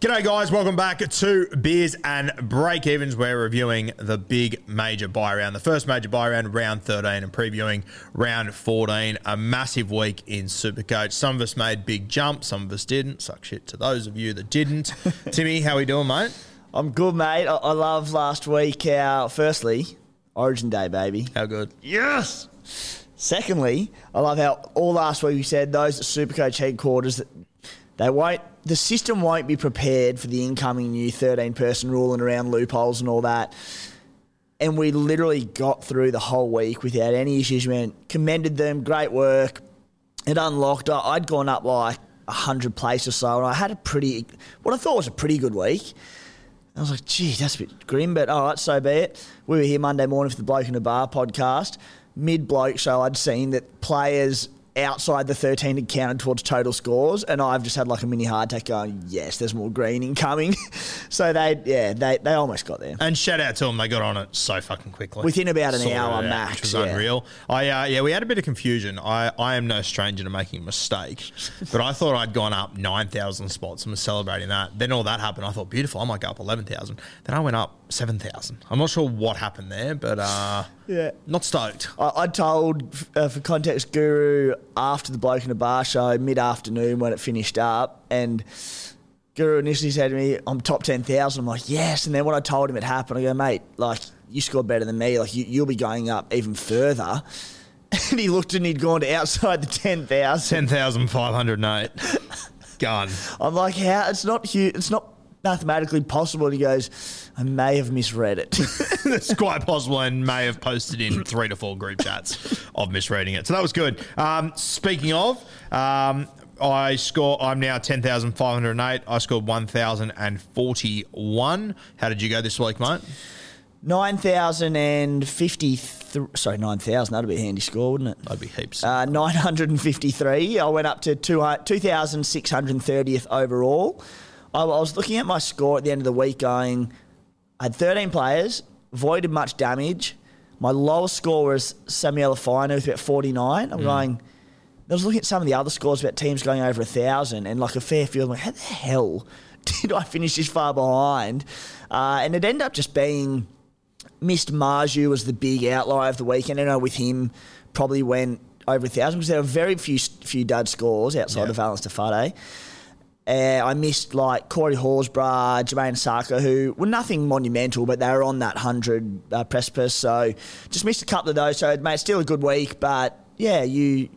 G'day, guys. Welcome back to Beers and Break Evens. We're reviewing the big major buy round, the first major buy round, round 13, and previewing round 14. A massive week in Supercoach. Some of us made big jumps, some of us didn't. Suck shit to those of you that didn't. Timmy, how we doing, mate? I'm good, mate. I, I love last week. Our firstly, Origin Day, baby. How good? Yes. Secondly, I love how all last week we said those at Supercoach headquarters that they won't. The system won't be prepared for the incoming new 13 person rule and around loopholes and all that. And we literally got through the whole week without any issues. Man, commended them. Great work. It unlocked. I'd gone up like hundred places or so, and I had a pretty, what I thought was a pretty good week. I was like, gee, that's a bit grim, but all right, so be it. We were here Monday morning for the Bloke in a Bar podcast. Mid bloke show, I'd seen that players outside the 13 had counted towards total scores, and I've just had like a mini heart attack going, yes, there's more greening coming. so they, yeah, they, they almost got there. And shout out to them, they got on it so fucking quickly. Within about an Sorted hour out, max, Which was yeah. unreal. I, uh, yeah, we had a bit of confusion. I, I am no stranger to making a mistake, but I thought I'd gone up 9,000 spots and was celebrating that. Then all that happened. I thought, beautiful, I might go up 11,000. Then I went up 7,000. I'm not sure what happened there, but uh, Yeah. not stoked. I, I told, uh, for context, Guru after the Bloke in a Bar show, mid afternoon when it finished up, and Guru initially said to me, I'm top 10,000. I'm like, yes. And then when I told him it happened, I go, mate, like, you scored better than me. Like, you, you'll be going up even further. And he looked and he'd gone to outside the 10,000. 10,508. Gone. I'm like, how? It's not huge. It's not mathematically possible. And he goes, I may have misread it. it's quite possible and may have posted in three to four group chats of misreading it. So that was good. Um, speaking of, um, I score. I'm now ten thousand five hundred eight. I scored one thousand and forty one. How did you go this week, mate? 9,053. Sorry, 9,000. That'd be a handy score, wouldn't it? That'd be heaps. Uh, 953. I went up to 2,630th overall. I, I was looking at my score at the end of the week going, I had 13 players, avoided much damage. My lowest score was Samuel Fino with about 49. I'm going, I was looking at some of the other scores about teams going over a 1,000 and like a fair few. I'm like, how the hell did I finish this far behind? Uh, and it ended up just being missed Marju was the big outlier of the weekend. I know with him probably went over a thousand because there were very few few dud scores outside of Valence Tafade. Uh, I missed like Corey Horsburgh, Jermaine Saka, who were nothing monumental, but they were on that 100 uh, precipice. So just missed a couple of those. So, mate, still a good week, but yeah, you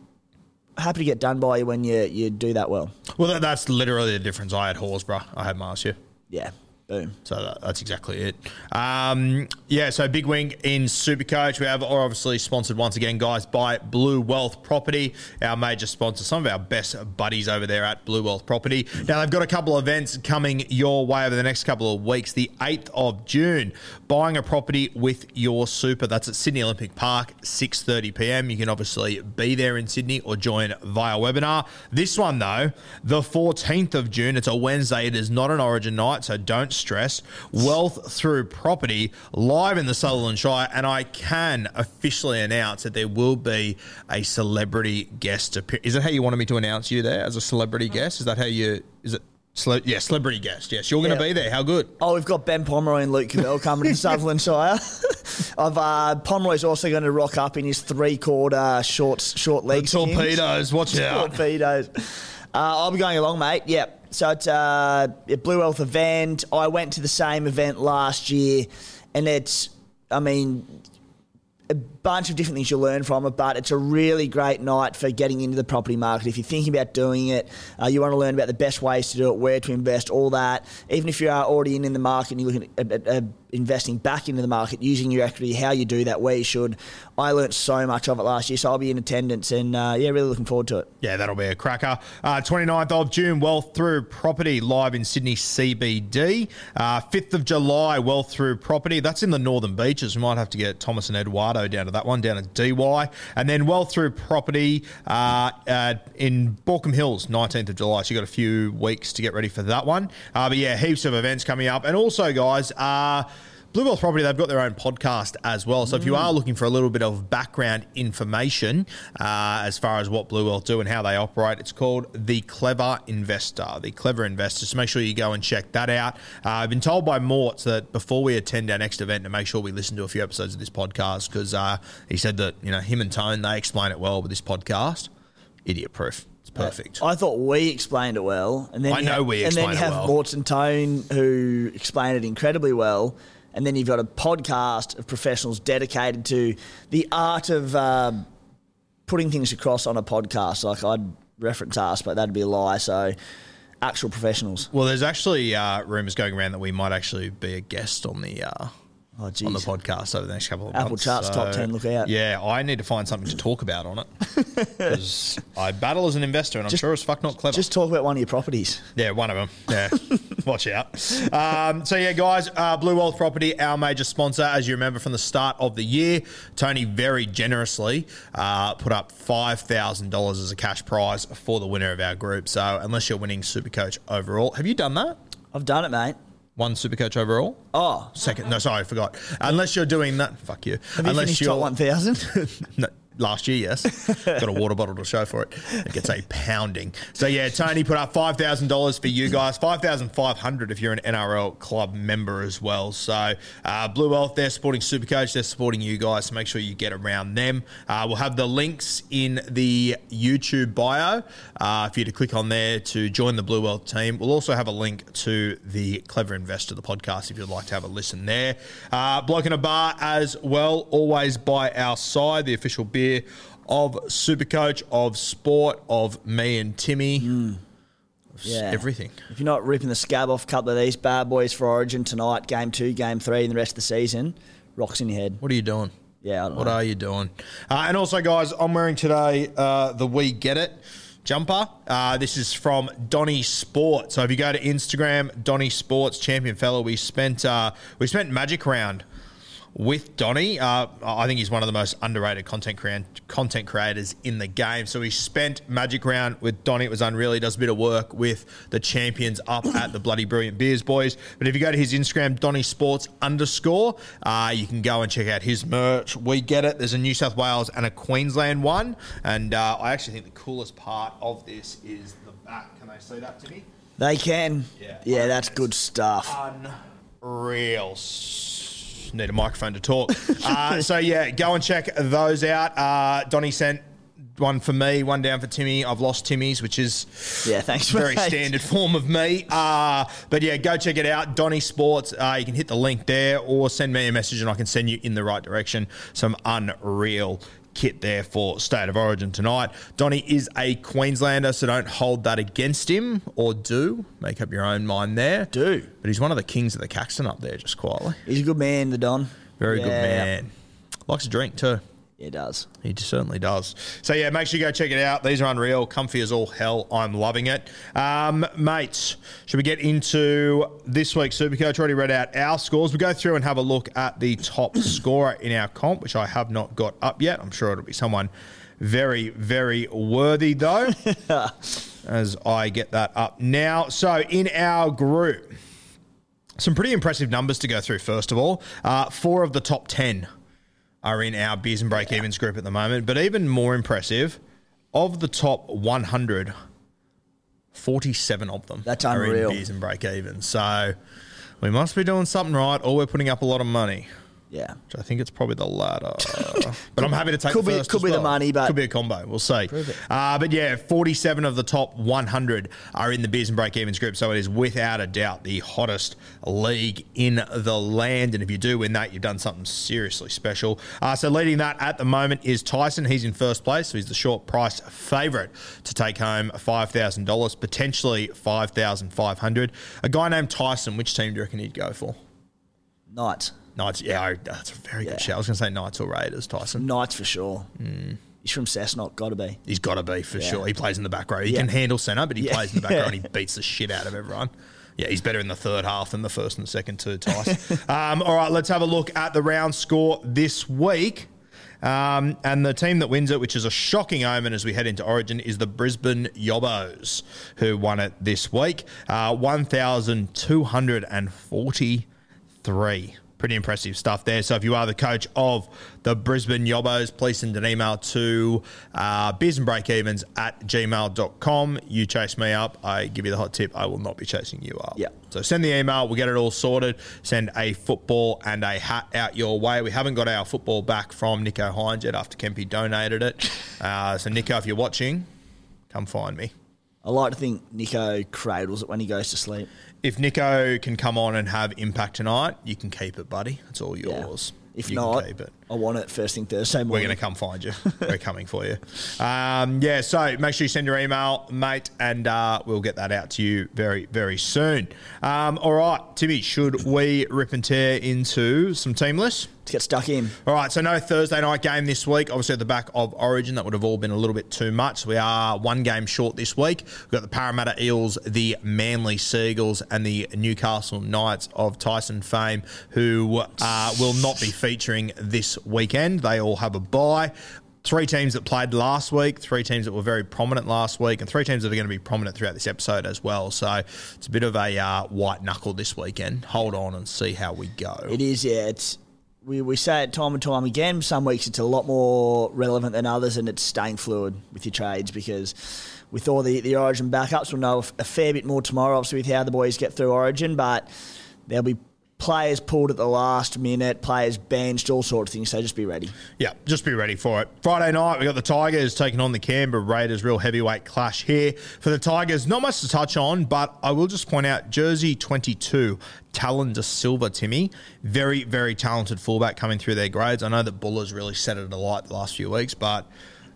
happy to get done by you when you, you do that well. Well, that, that's literally the difference. I had Horsburgh. I had Marcia. Yeah, boom. So that, that's exactly it. Um, yeah, so big wing in Supercoach. We have are obviously sponsored once again, guys, by Blue Wealth Property, our major sponsor, some of our best buddies over there at Blue Wealth Property. Now, they've got a couple of events coming your way over the next couple of weeks. The 8th of June, buying a property with your super. That's at Sydney Olympic Park, 6.30 p.m. You can obviously be there in Sydney or join via webinar. This one, though, the 14th of June, it's a Wednesday. It is not an origin night, so don't stress. Wealth through property live in the Sutherland Shire, and I can officially announce that there will be a celebrity guest. Appear- is that how you wanted me to announce you there as a celebrity guest? Is that how you? Is it? Cele- yeah, celebrity guest. Yes, you're going to Yeah. be there. How good? Oh, we've got Ben Pomeroy and Luke Cavell coming to Sutherland Shire. I've uh, Pomeroy's also going to rock up in his three quarter short short legs. torpedoes, watch out. Torpedoes. Uh, I'll be going along, mate. Yep. So it's uh, a Blue Wealth event. I went to the same event last year, and it's, I mean, a bunch of different things you'll learn from it, but it's a really great night for getting into the property market. If you're thinking about doing it, uh, you want to learn about the best ways to do it, where to invest, all that. Even if you are already in, in the market and you're looking at, at, at investing back into the market, using your equity, how you do that, where you should. I learnt so much of it last year, so I'll be in attendance and uh, yeah, really looking forward to it. Yeah, that'll be a cracker. Uh, 29th of June, Wealth Through Property live in Sydney CBD. Uh, 5th of July, Wealth Through Property. That's in the Northern Beaches. We might have to get Thomas and Eduardo down to that one, down at DY. And then well Through Property uh, uh, in Baulkham Hills, 19th of July. So you've got a few weeks to get ready for that one. Uh, but yeah, heaps of events coming up. And also, guys, Blue Wealth Property, they've got their own podcast as well. So if you are looking for a little bit of background information uh, as far as what Blue Wealth do and how they operate, it's called The Clever Investor. The Clever Investor. So make sure you go and check that out. Uh, I've been told by Mortz that before we attend our next event to make sure we listen to a few episodes of this podcast because uh, he said that, you know, him and Tone, they explain it well with this podcast. Idiot proof. It's perfect. I thought we explained it well, and then I you know have, we and then explain you it have well. Morts and Tone who explain it incredibly well, and then you've got a podcast of professionals dedicated to the art of um, putting things across on a podcast. Like I'd reference us, but that'd be a lie. So actual professionals. Well, there's actually uh, rumors going around that we might actually be a guest on the uh, Oh, geez. on the podcast over the next couple of months. Apple months. charts top 10, look out. Yeah, I need to find something to talk about on it because I battle as an investor, and I'm sure as fuck not clever. Just talk about one of your properties. yeah, one of them. Yeah, watch out. Um, so yeah, guys, uh, Blue Wealth Property, our major sponsor, as you remember from the start of the year, Tony very generously uh, put up five thousand dollars as a cash prize for the winner of our group. So unless you're winning Supercoach overall, have you done that? I've done it, mate. One Supercoach overall. Oh, Second, no, sorry, I forgot. Unless you're doing that, fuck you. have you Unless finished you're top 1,000? no, last year, yes. Got a water bottle to show for it. It gets a pounding. So yeah, Tony put up five thousand dollars for you guys. Five thousand five hundred if you're an NRL club member as well. So uh, Blue Wealth, they're supporting Supercoach. They're supporting you guys. So make sure you get around them. Uh, we'll have the links in the YouTube bio uh, for you to click on there to join the Blue Wealth team. We'll also have a link to the Clever Investor, the podcast, if you'd like to have a listen there. Uh, Bloke in a bar as well, always by our side, the official beer of Supercoach, of sport, of me and Timmy. Mm. Yeah. Everything. If you're not ripping the scab off a couple of these bad boys for Origin tonight, game two, game three, and the rest of the season, rocks in your head. What are you doing? Yeah, I don't What know. are you doing? Uh, and also, guys, I'm wearing today uh, the We Get It jumper. Uh, this is from Donny Sport. So if you go to Instagram, Donny Sports champion fellow, we spent uh, we spent Magic Round with Donny. Uh, I think he's one of the most underrated content crea- content creators in the game. So he spent Magic Round with Donny. It was unreal. He does a bit of work with the champions up at the Bloody Brilliant Beers Boys. But if you go to his Instagram, Donny Sports underscore, uh, you can go and check out his merch. We get it. There's a New South Wales and a Queensland one. And uh, I actually think the coolest part of this is the back. Can they see that to me? They can. Yeah. Yeah, that's good stuff. Unreal. Need a microphone to talk. uh, so yeah, go and check those out. Uh, Donny sent one for me, one down for Timmy. I've lost Timmy's, which is Yeah, thanks, very mate. standard form of me. Uh, but yeah, go check it out. Donny Sports. Uh, you can hit the link there, or send me a message, and I can send you in the right direction. Some unreal kit there for State of Origin tonight. Donny is a Queenslander, so don't hold that against him, or do. Make up your own mind there. Do. But he's one of the kings of the Caxton up there, just quietly. He's a good man, the Don. Very good man. Likes to drink too. He does. He certainly does. So yeah, make sure you go check it out. These are unreal, comfy as all hell. I'm loving it, um, mates. Should we get into this week's Supercoach? Already read out our scores. We go through and have a look at the top scorer in our comp, which I have not got up yet. I'm sure it'll be someone very, very worthy though. as I get that up now. So in our group, some pretty impressive numbers to go through. First of all, uh, four of the top ten are in our beers and break evens group at the moment. But even more impressive, of the top 100, 47 of them That's are unreal. in beers and break evens. So we must be doing something right, or we're putting up a lot of money. Yeah. Which I think it's probably the latter. but I'm happy to take Could be- first could be the money, but- could be a combo. We'll see. Uh, but yeah, 47 of the top 100 are in the beers and break evens group, so it is without a doubt the hottest league in the land. And if you do win that, you've done something seriously special. Uh, so leading that at the moment is Tyson. He's in first place, so he's the short price favourite to take home $5,000, potentially 5500 A guy named Tyson, which team do you reckon he'd go for? Knights. Knights, yeah, I- that's a very Yeah. good shout. I was going to say Knights or Raiders, Tyson. Knights for sure. He's from Cessnock, got to be. He's got to be for Yeah. sure. He plays in the back row. He Yeah. can handle centre, but he Yeah. plays in the back row and he beats the shit out of everyone. Yeah, he's better in the third half than the first and the second too, Tice. um, all right, let's have a look at the round score this week. Um, and the team that wins it, which is a shocking omen as we head into Origin, is the Brisbane Yobbos, who won it this week. Uh, 1,243. Pretty impressive stuff there. So if you are the coach of the Brisbane Yobbos, please send an email to uh, beers and breakevens at gmail.com. You chase me up. I give you the hot tip. I will not be chasing you up. Yeah. So send the email. We'll get it all sorted. Send a football and a hat out your way. We haven't got our football back from Nico Hines yet after Kempy donated it. Uh, so, Nico, if you're watching, come find me. I like to think Nico cradles it when he goes to sleep. If Nico can come on and have impact tonight, you can keep it, buddy. It's all yours. If you not, keep it. I want it first thing Thursday morning. We're going to come find you. We're coming for you. Um, yeah, so make sure you send your email, mate, and uh, we'll get that out to you very, very soon. Um, all right, Timmy, should we rip and tear into some team lists? Get stuck in. All right, so no Thursday night game this week. Obviously, at the back of Origin, that would have all been a little bit too much. We are one game short this week. We've got the Parramatta Eels, the Manly Seagulls, and the Newcastle Knights of Tyson fame, who uh, will not be featuring this weekend. They all have a bye. Three teams that played last week, three teams that were very prominent last week, and three teams that are going to be prominent throughout this episode as well. So it's a bit of a uh, white knuckle this weekend. Hold on and see how we go. It is, yeah. It's we, we say it time and time again. Some weeks it's a lot more relevant than others, and it's staying fluid with your trades because with all the, the Origin backups, we'll know a fair bit more tomorrow, obviously, with how the boys get through Origin, but there'll be players pulled at the last minute, players benched, all sorts of things, so just be ready. Yeah, just be ready for it. Friday night, we got the Tigers taking on the Canberra Raiders. Real heavyweight clash here for the Tigers. Not much to touch on, but I will just point out jersey 22, Tallyn Da Silva, Timmy. Very, very talented fullback coming through their grades. I know that Bula's really set it alight the last few weeks, but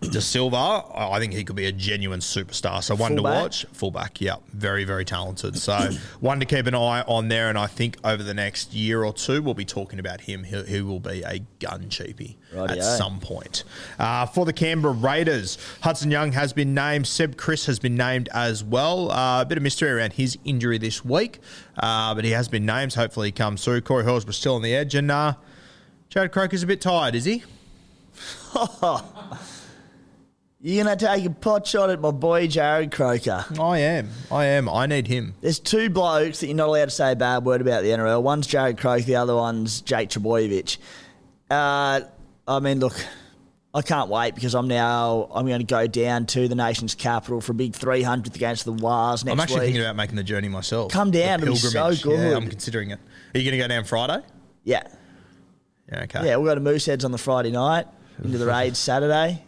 Da Silva, I think he could be a genuine superstar. So one Fullback? to watch. Fullback, yeah. Very, very talented. So one to keep an eye on there. And I think over the next year or two, we'll be talking about him. He, he will be a gun cheapie at some point. Uh, for the Canberra Raiders, Hudson Young has been named. Seb Kris has been named as well. Uh, a bit of mystery around his injury this week, uh, but he has been named. So hopefully he comes through. Corey Hills was still on the edge. And uh, Jarrod Croker's a bit tired, is he? You're going to take a pot shot at my boy Jarrod Croker. I am. I am. I need him. There's two blokes that you're not allowed to say a bad word about the NRL. One's Jarrod Croker, the other one's Jake Trbojevic. Uh, I mean, look, I can't wait because I'm now I'm going to go down to the nation's capital for a big 300th against the Wars next I'm actually week. thinking about making the journey myself. Come down, The it'll be so good. Yeah, I'm considering it. Are you going to go down Friday? yeah, Yeah, okay. yeah. We'll go to Mooseheads on the Friday night, into the raids Saturday.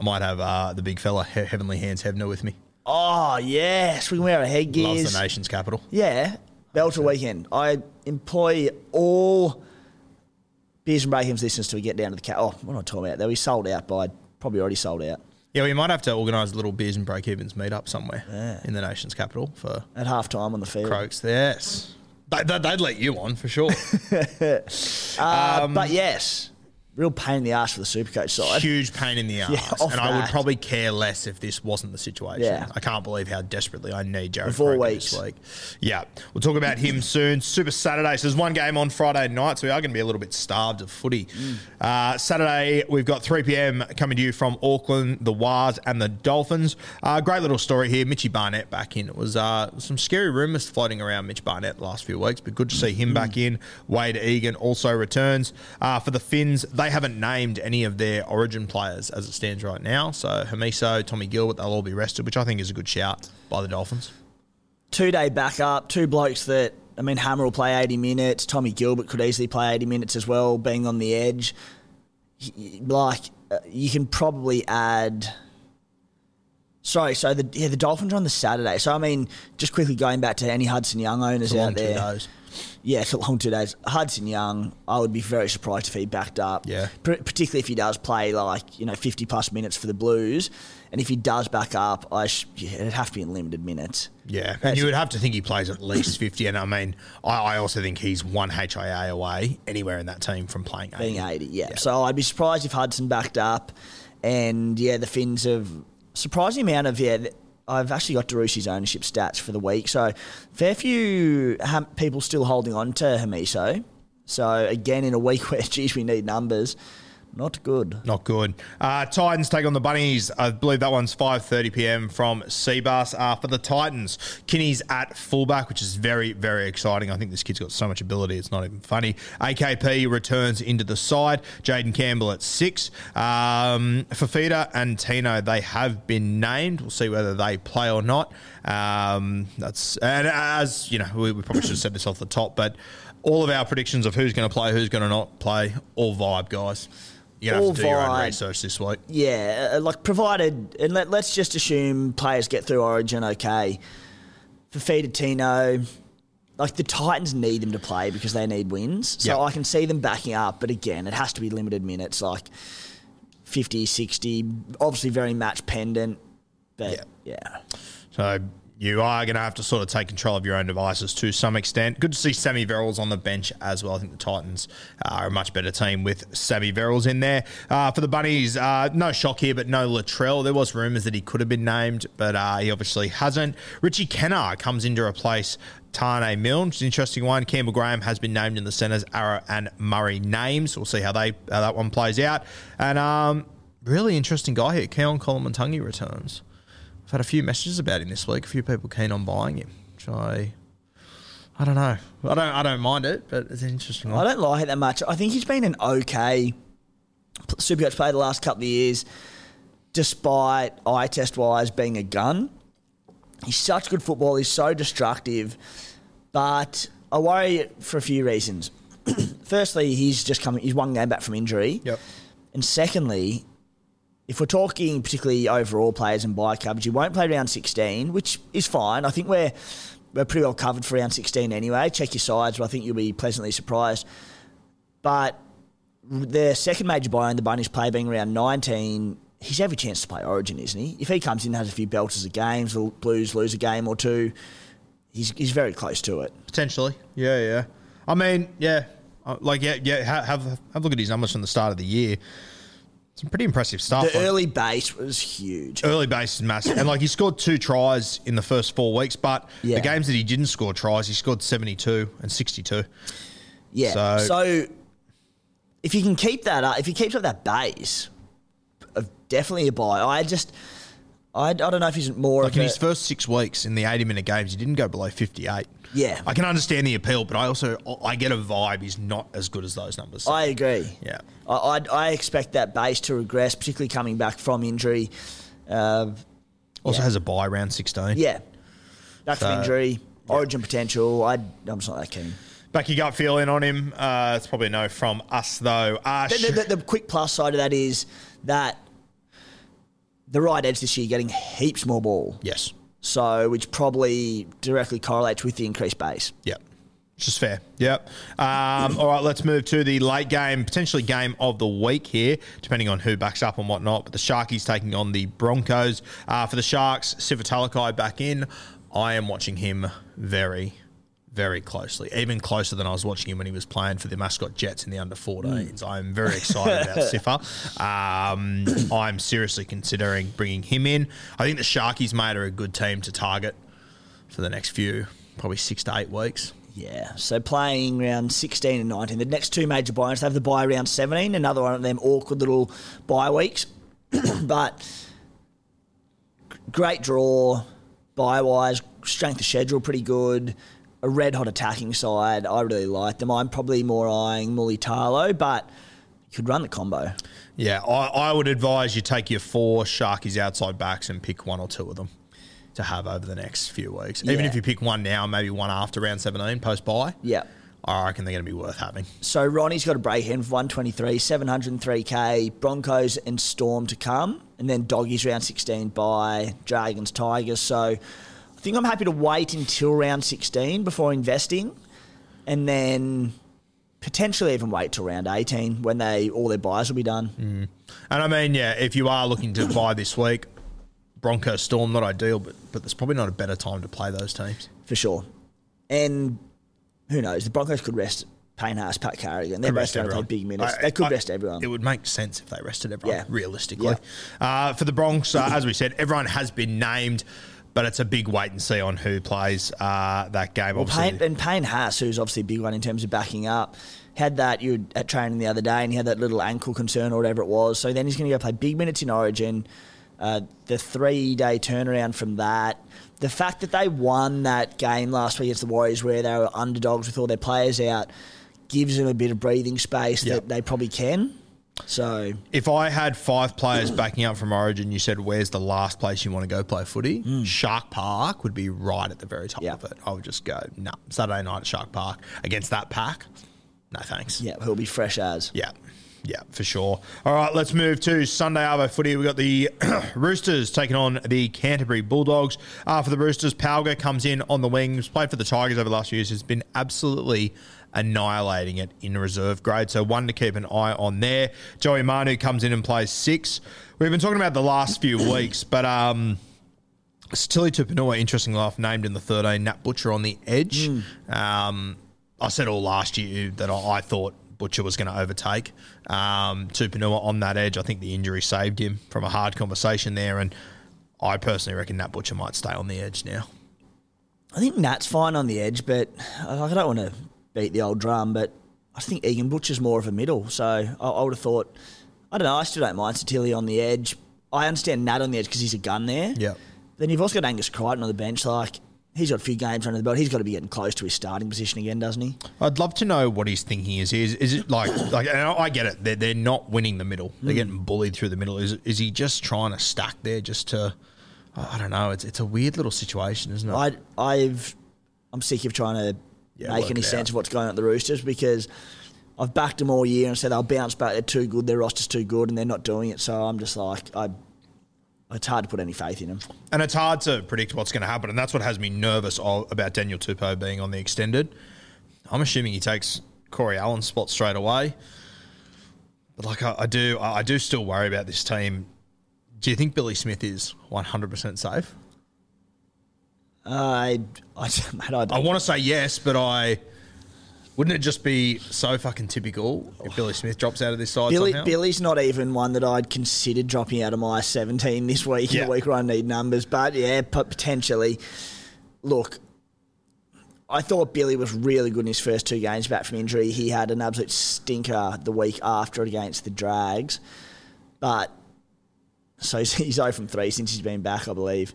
I might have uh, the big fella, He- Heavenly Hands Hebner, with me. Oh yes, we can wear our headgears. Loves the nation's capital. Yeah, Belter weekend. I employ all beers and breakings listeners to get down to the cat. Oh, what am I talking about? They'll be sold out by probably already sold out Yeah, we might have to organise a little beers and break evens meet up somewhere in the nation's capital for at half time on the field. Croaks. Yes. They, they, they'd let you on for sure. Uh, Um, but yes, real pain in the ass for the Supercoach side. Huge pain in the ass. Yeah, and I would probably care less if this wasn't the situation. Yeah. I can't believe how desperately I need Jarrod four Croker weeks. this week. Yeah. We'll talk about him soon. Super Saturday. So there's one game on Friday night, so we are going to be a little bit starved of footy. Mm. Uh, Saturday, we've got 3 p.m. coming to you from Auckland, the Wars and the Dolphins. Uh, great little story here. Mitchy Barnett back in. It was uh, some scary rumours floating around Mitch Barnett the last few weeks, but good to see him back in. Wayde Egan also returns. Uh, for the Finns, they haven't named any of their origin players as it stands right now. So Hamiso, Tommy Gilbert, they'll all be rested, which I think is a good shout by the Dolphins. Two day backup, two blokes that I mean, Hammer will play 80 minutes. Tommy Gilbert could easily play 80 minutes as well, being on the edge. Like, uh, you can probably add. Sorry, so the yeah the Dolphins are on the Saturday. So I mean, just quickly going back to any Hudson Young owners out there. Yeah, a long two days. Hudson Young, I would be very surprised if he backed up. Yeah. P- particularly if he does play like you know fifty plus minutes for the Blues, and if he does back up, I sh- yeah, it'd have to be in limited minutes. Yeah, and you would have to think he plays at least 50. And I mean, I, I also think he's one HIA away anywhere in that team from playing 80. being 80. Yeah. So I'd be surprised if Hudson backed up. And yeah, the Finns have surprising amount of yeah. I've actually got Darussi's ownership stats for the week. So fair few people still holding on to Hamiso. So again, in a week where geez we need numbers, not good. Not good. Uh, Titans take on the Bunnies. I believe that one's 5:30 p.m. from Cbus. Uh, for the Titans, Kini's at fullback, which is very, very exciting. I think this kid's got so much ability; it's not even funny. AKP returns into the side. Jayden Campbell at six. Um, Fifita and Tino they have been named. We'll see whether they play or not. Um, that's and as you know, we, we probably should have said this off the top, but all of our predictions of who's going to play, who's going to not play, all vibe, guys. You're going to All have to do your own research this week. Yeah, uh, like provided, and let, let's just assume players get through Origin okay. For Fifita Tino, like the Titans need them to play because they need wins. So Yep. I can see them backing up, but again, it has to be limited minutes, like 50, 60, obviously very match pendant. But Yep. yeah. So you are going to have to sort of take control of your own devices to some extent. Good to see Sammy Verrills on the bench as well. I think the Titans are a much better team with Sammy Verrills in there. Uh, for the Bunnies, uh, no shock here, but no Latrell. There was rumours that he could have been named, but uh, he obviously hasn't. Richie Kennar comes in to replace Taane Milne, is an interesting one. Campbell Graham has been named in the centres, Arrow and Murray names. We'll see how they how that one plays out. And um, really interesting guy here, Keaon Koloamatangi returns. I've had a few messages about him this week. A few people keen on buying him, which I, I don't know. I don't. I don't mind it, but it's an interesting I don't like it that much. I think he's been an okay Supercoach player the last couple of years, despite eye test wise being a gun. He's such good football. He's so destructive, but I worry for a few reasons. Firstly, he's just coming. He's one game back from injury. Yep. And secondly, if we're talking particularly overall players and buy coverage, you won't play round 16, which is fine. I think we're we're pretty well covered for round 16 anyway. Check your sides, but I think you'll be pleasantly surprised. But the second major buy in the Bunnies play being around 19, he's every chance to play Origin, isn't he? If he comes in and has a few belters of games, the Blues lose a game or two, he's, he's very close to it. Potentially, yeah, yeah. I mean, yeah, Uh, like yeah, yeah. ha- Have have a look at his numbers from the start of the year. Some pretty impressive stuff. The Like, early base was huge. early base is massive, and like he scored two tries in the first four weeks, but Yeah. the games that he didn't score tries, he scored seventy-two and sixty-two. Yeah. So- So, if you can keep that up, if he keeps up that base, uh, definitely a buy. I just, I, I don't know if he's more Like of in a, his first six weeks in the eighty-minute games, he didn't go below fifty-eight. Yeah. I can understand the appeal, but I also I get a vibe he's not as good as those numbers. I agree. Yeah. I, I, I expect that base to regress, particularly coming back from injury. Uh, also yeah. has a buy round sixteen. yeah. Back from So, injury, origin potential. I, I'm just not that keen. Back your gut feeling on him. Uh, it's probably no from us though. Uh, The, the, the, the quick plus side of that is that the right edge this year getting heaps more ball. yes. So, which probably directly correlates with the increased base. Yep. Which is fair. Yep. Um, all right, let's move to the late game, potentially game of the week here, depending on who backs up and whatnot. But the Sharkies taking on the Broncos. Uh, for the Sharks, Sifa Talakai back in. I am watching him very, very closely, even closer than I was watching him when he was playing for the mascot Jets in the under 14s. I'm very excited about Sifa. Um, I'm seriously considering bringing him in. I think the Sharkies, mate, are a good team to target for the next few, probably six to eight weeks. Yeah, so playing round 16 and 19. The next two major buys have the buy round 17, another one of them awkward little buy weeks. but great draw, buy wise, strength of schedule pretty good. A red hot attacking side. I really like them. I'm probably more eyeing Mulitalo, but you could run the combo. Yeah, I, I would advise you take your four Sharkies outside backs and pick one or two of them. to have over the next few weeks. Even Yeah. if you pick one now, maybe one after round 17 post buy, Yeah. I reckon they're going to be worth having. So Ronnie's got a break in for 123, 703k, Broncos and Storm to come, and then Doggies round 16 by Dragons, Tigers. So think I'm happy to wait until round 16 before investing, and then potentially even wait till round 18 when they all their buys will be done. And I mean, yeah, if you are looking to buy this week, Broncos Storm, not ideal, but but there's probably not a better time to play those teams. for sure. And who knows? The Broncos could rest Payne Haas, Pat Carrigan. They're both going to everyone. big minutes. I- they could I- rest everyone. It would make sense if they rested everyone, Yeah. realistically. Uh, for the Bronx, uh, as we said, everyone has been named, but it's a big wait and see on who plays uh, that game. Well, Obviously, Payne, and Payne Haas, who's obviously a big one in terms of backing up, had that you were at training the other day, and he had that little ankle concern or whatever it was. So then he's going to go play big minutes in Origin. Uh, the three day turnaround from that, the fact that they won that game last week against the Warriors, where they were underdogs with all their players out, gives them a bit of breathing space Yep. that they probably can. So if I had five players backing up from Origin, you said, "Where's the last place you want to go play footy?" Hmm. Shark Park would be right at the very top. Yeah. of it. I would just go, "No, Saturday night at Shark Park against that pack." No thanks. yeah, he'll be fresh as. Yeah. Yeah, for sure. All right, let's move to Sunday Arvo footy. We've got the Roosters taking on the Canterbury Bulldogs. Uh, for the Roosters, Pauga comes in on the wings, played for the Tigers over the last few years, has been absolutely annihilating it in reserve grade. So one to keep an eye on there. Joey Manu comes in and plays six. We've been talking about the last few weeks, but um, Tilly Tupouniua, interesting enough, named in the 13, Nat Butcher on the edge. Um, I said all last year that I, I thought Butcher was going to overtake um, Tupouniua on that edge. I think the injury saved him from a hard conversation there, and I personally reckon Nat Butcher might stay on the edge now. I think Nat's fine on the edge, but I I don't want to beat the old drum, but I think Egan Butcher's more of a middle. So I, I would have thought, I don't know, I still don't mind Sitili on the edge. I understand Nat on the edge because he's a gun there. Yep. Then you've also got Angus Crichton on the bench. Like, he's got a few games under the belt. He's got to be getting close to his starting position again, doesn't he? I'd love to know what his thinking is. Is, is it like like? And I get it. They're, they're not winning the middle. They're hmm. getting bullied through the middle. Is is he just trying to stack there just to? I don't know. It's it's a weird little situation, isn't it? I, I've, I'm sick of trying to Yeah, make any sense out. of what's going on at the Roosters because I've backed them all year and said they'll bounce back. They're too good. Their roster's too good, and they're not doing it. So I'm just like, I, it's hard to put any faith in him. And it's hard to predict what's going to happen, and that's what has me nervous about Daniel Tupou being on the extended. I'm assuming he takes Corey Allan's spot straight away, but like I, I do, I, I do still worry about this team. Do you think Billy Smith is 100 percent safe? I, I, mate, I, I don't, want to say yes, but I wouldn't it just be so fucking typical if Billy Smith drops out of this side Billy, somehow? Billy's not even one that I'd considered dropping out of my 17 this week in Yeah. a week where I need numbers. But yeah, potentially. Look, I thought Billy was really good in his first two games back from injury. He had an absolute stinker the week after against the Drags. But so he's, he's 0 from 3 since he's been back, I believe.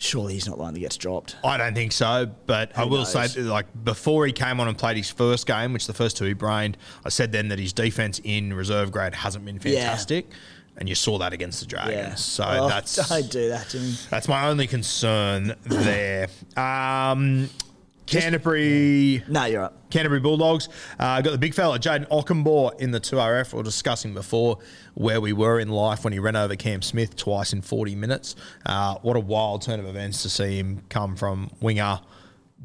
Surely he's not the one that gets dropped. I don't think so, but I will knows? say, that, like before he came on and played his first game, which the first two he brained, I said then that his defense in reserve grade hasn't been Yeah. fantastic, and you saw that against the Dragons. Yeah. So Oh, that's Don't do that to me. that's my only concern there. Um, Canterbury. No, you're up. Canterbury Bulldogs. Uh, got the big fella, Jayden Okunbor, in the 2RF. We were discussing before where we were in life when he ran over Cam Smith twice in 40 minutes. Uh, what a wild turn of events to see him come from winger.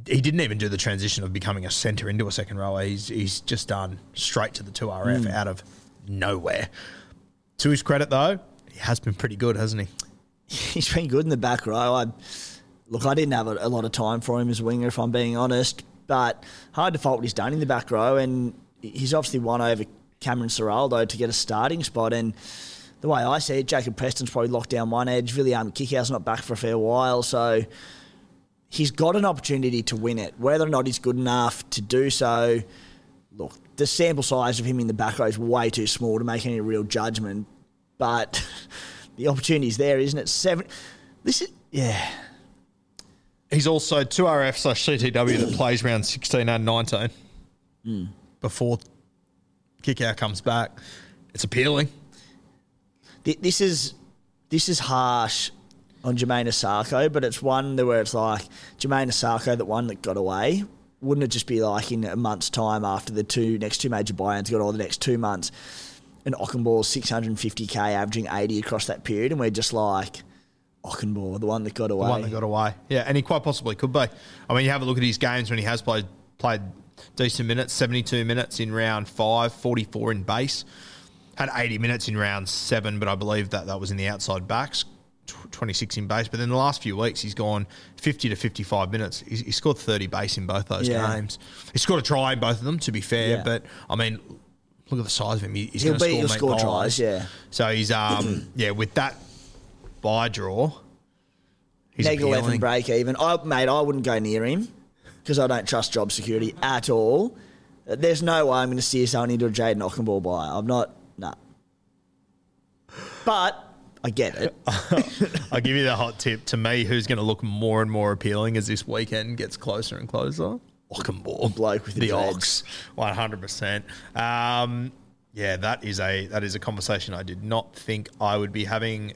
He didn't even do the transition of becoming a centre into a second rower. He's, he's just done straight to the 2RF out of nowhere. To his credit, though, he has been pretty good, hasn't he? he's been good in the back row. I look, I didn't have a, a lot of time for him as a winger, if I'm being honest. But hard to fault what he's done in the back row, and he's obviously won over Cameron Ciraldo to get a starting spot. And the way I see it, Jacob Preston's probably locked down one edge. Viliame Kikau's not back for a fair while, so he's got an opportunity to win it. Whether or not he's good enough to do so, look, the sample size of him in the back row is way too small to make any real judgment. But the opportunity's there, isn't it? Seven. This is yeah. He's also 2RF slash CTW that plays round 16 and 19 hmm. before Kikau comes back. It's appealing. This is this is harsh on Jermaine Asako, but it's one where it's like Jermaine Asako, that one that got away. Wouldn't it just be like in a month's time after the two next two major buy-ins got all the next two months, and Okunbor's 650k averaging 80 across that period, and we're just like Okunbor, the one that got away. The one that got away. Yeah, and he quite possibly could be. I mean, you have a look at his games when he has played played decent minutes, 72 minutes in round five, 44 in base. Had 80 minutes in round seven, but I believe that that was in the outside backs. 26 in base, but in the last few weeks he's gone 50 to 55 minutes. He's, he scored 30 base in both those Yeah. games. He scored a try in both of them, to be fair. Yeah. But I mean, look at the size of him. He- He's He'll going to be- score, score tries, yeah. So he's um yeah with that buy draw. He's Neg 11 break even. I, mate, I wouldn't go near him because I don't trust job security at all. There's no way I'm going to steer someone into a Jayden Okunbor buy. I'm not, nah. But I get it. I'll give you the hot tip. To me, who's going to look more and more appealing as this weekend gets closer and closer? Okunbor. bloke with the the dreads. Ox. One hundred percent. Um, yeah, that is a that is a conversation I did not think I would be having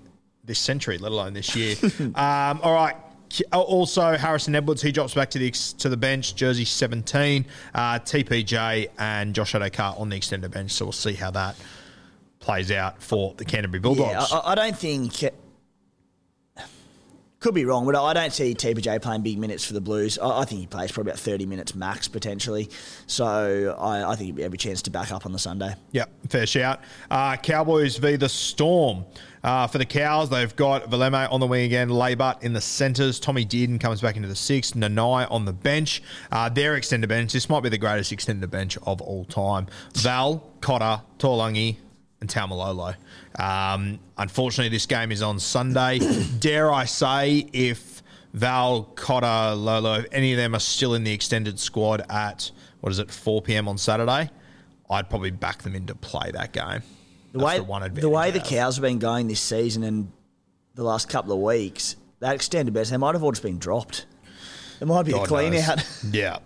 this century, let alone this year. um, all right. Also, Harrison Edwards he drops back to the to the bench, jersey seventeen. Uh, TPJ and Josh Addo-Carr on the extended bench, so we'll see how that plays out for the Canterbury Bulldogs. Yeah, I, I don't think. Could be wrong, but I don't see TPJ playing big minutes for the Blues. I, I think he plays probably about 30 minutes max potentially. So I, I think he'd be every chance to back up on the Sunday. Yep, fair shout. Uh, Cowboys v the Storm. Uh, for the Cows, they've got Valemei on the wing again, Laybutt in the centres, Tommy Dearden comes back into the sixth, Nanai on the bench. Uh, their extended bench, this might be the greatest extended bench of all time. Val, Cotter, Torlungi, and Taumalolo. Um, unfortunately, this game is on Sunday. Dare I say, if Val, Cotter, Lolo, if any of them are still in the extended squad at, what is it, 4 p.m. on Saturday, I'd probably back them into play that game. The way the one advantage. the way the cows have been going this season and the last couple of weeks, that extended bench, they might have all just been dropped. There might be a clean knows. out. Yeah.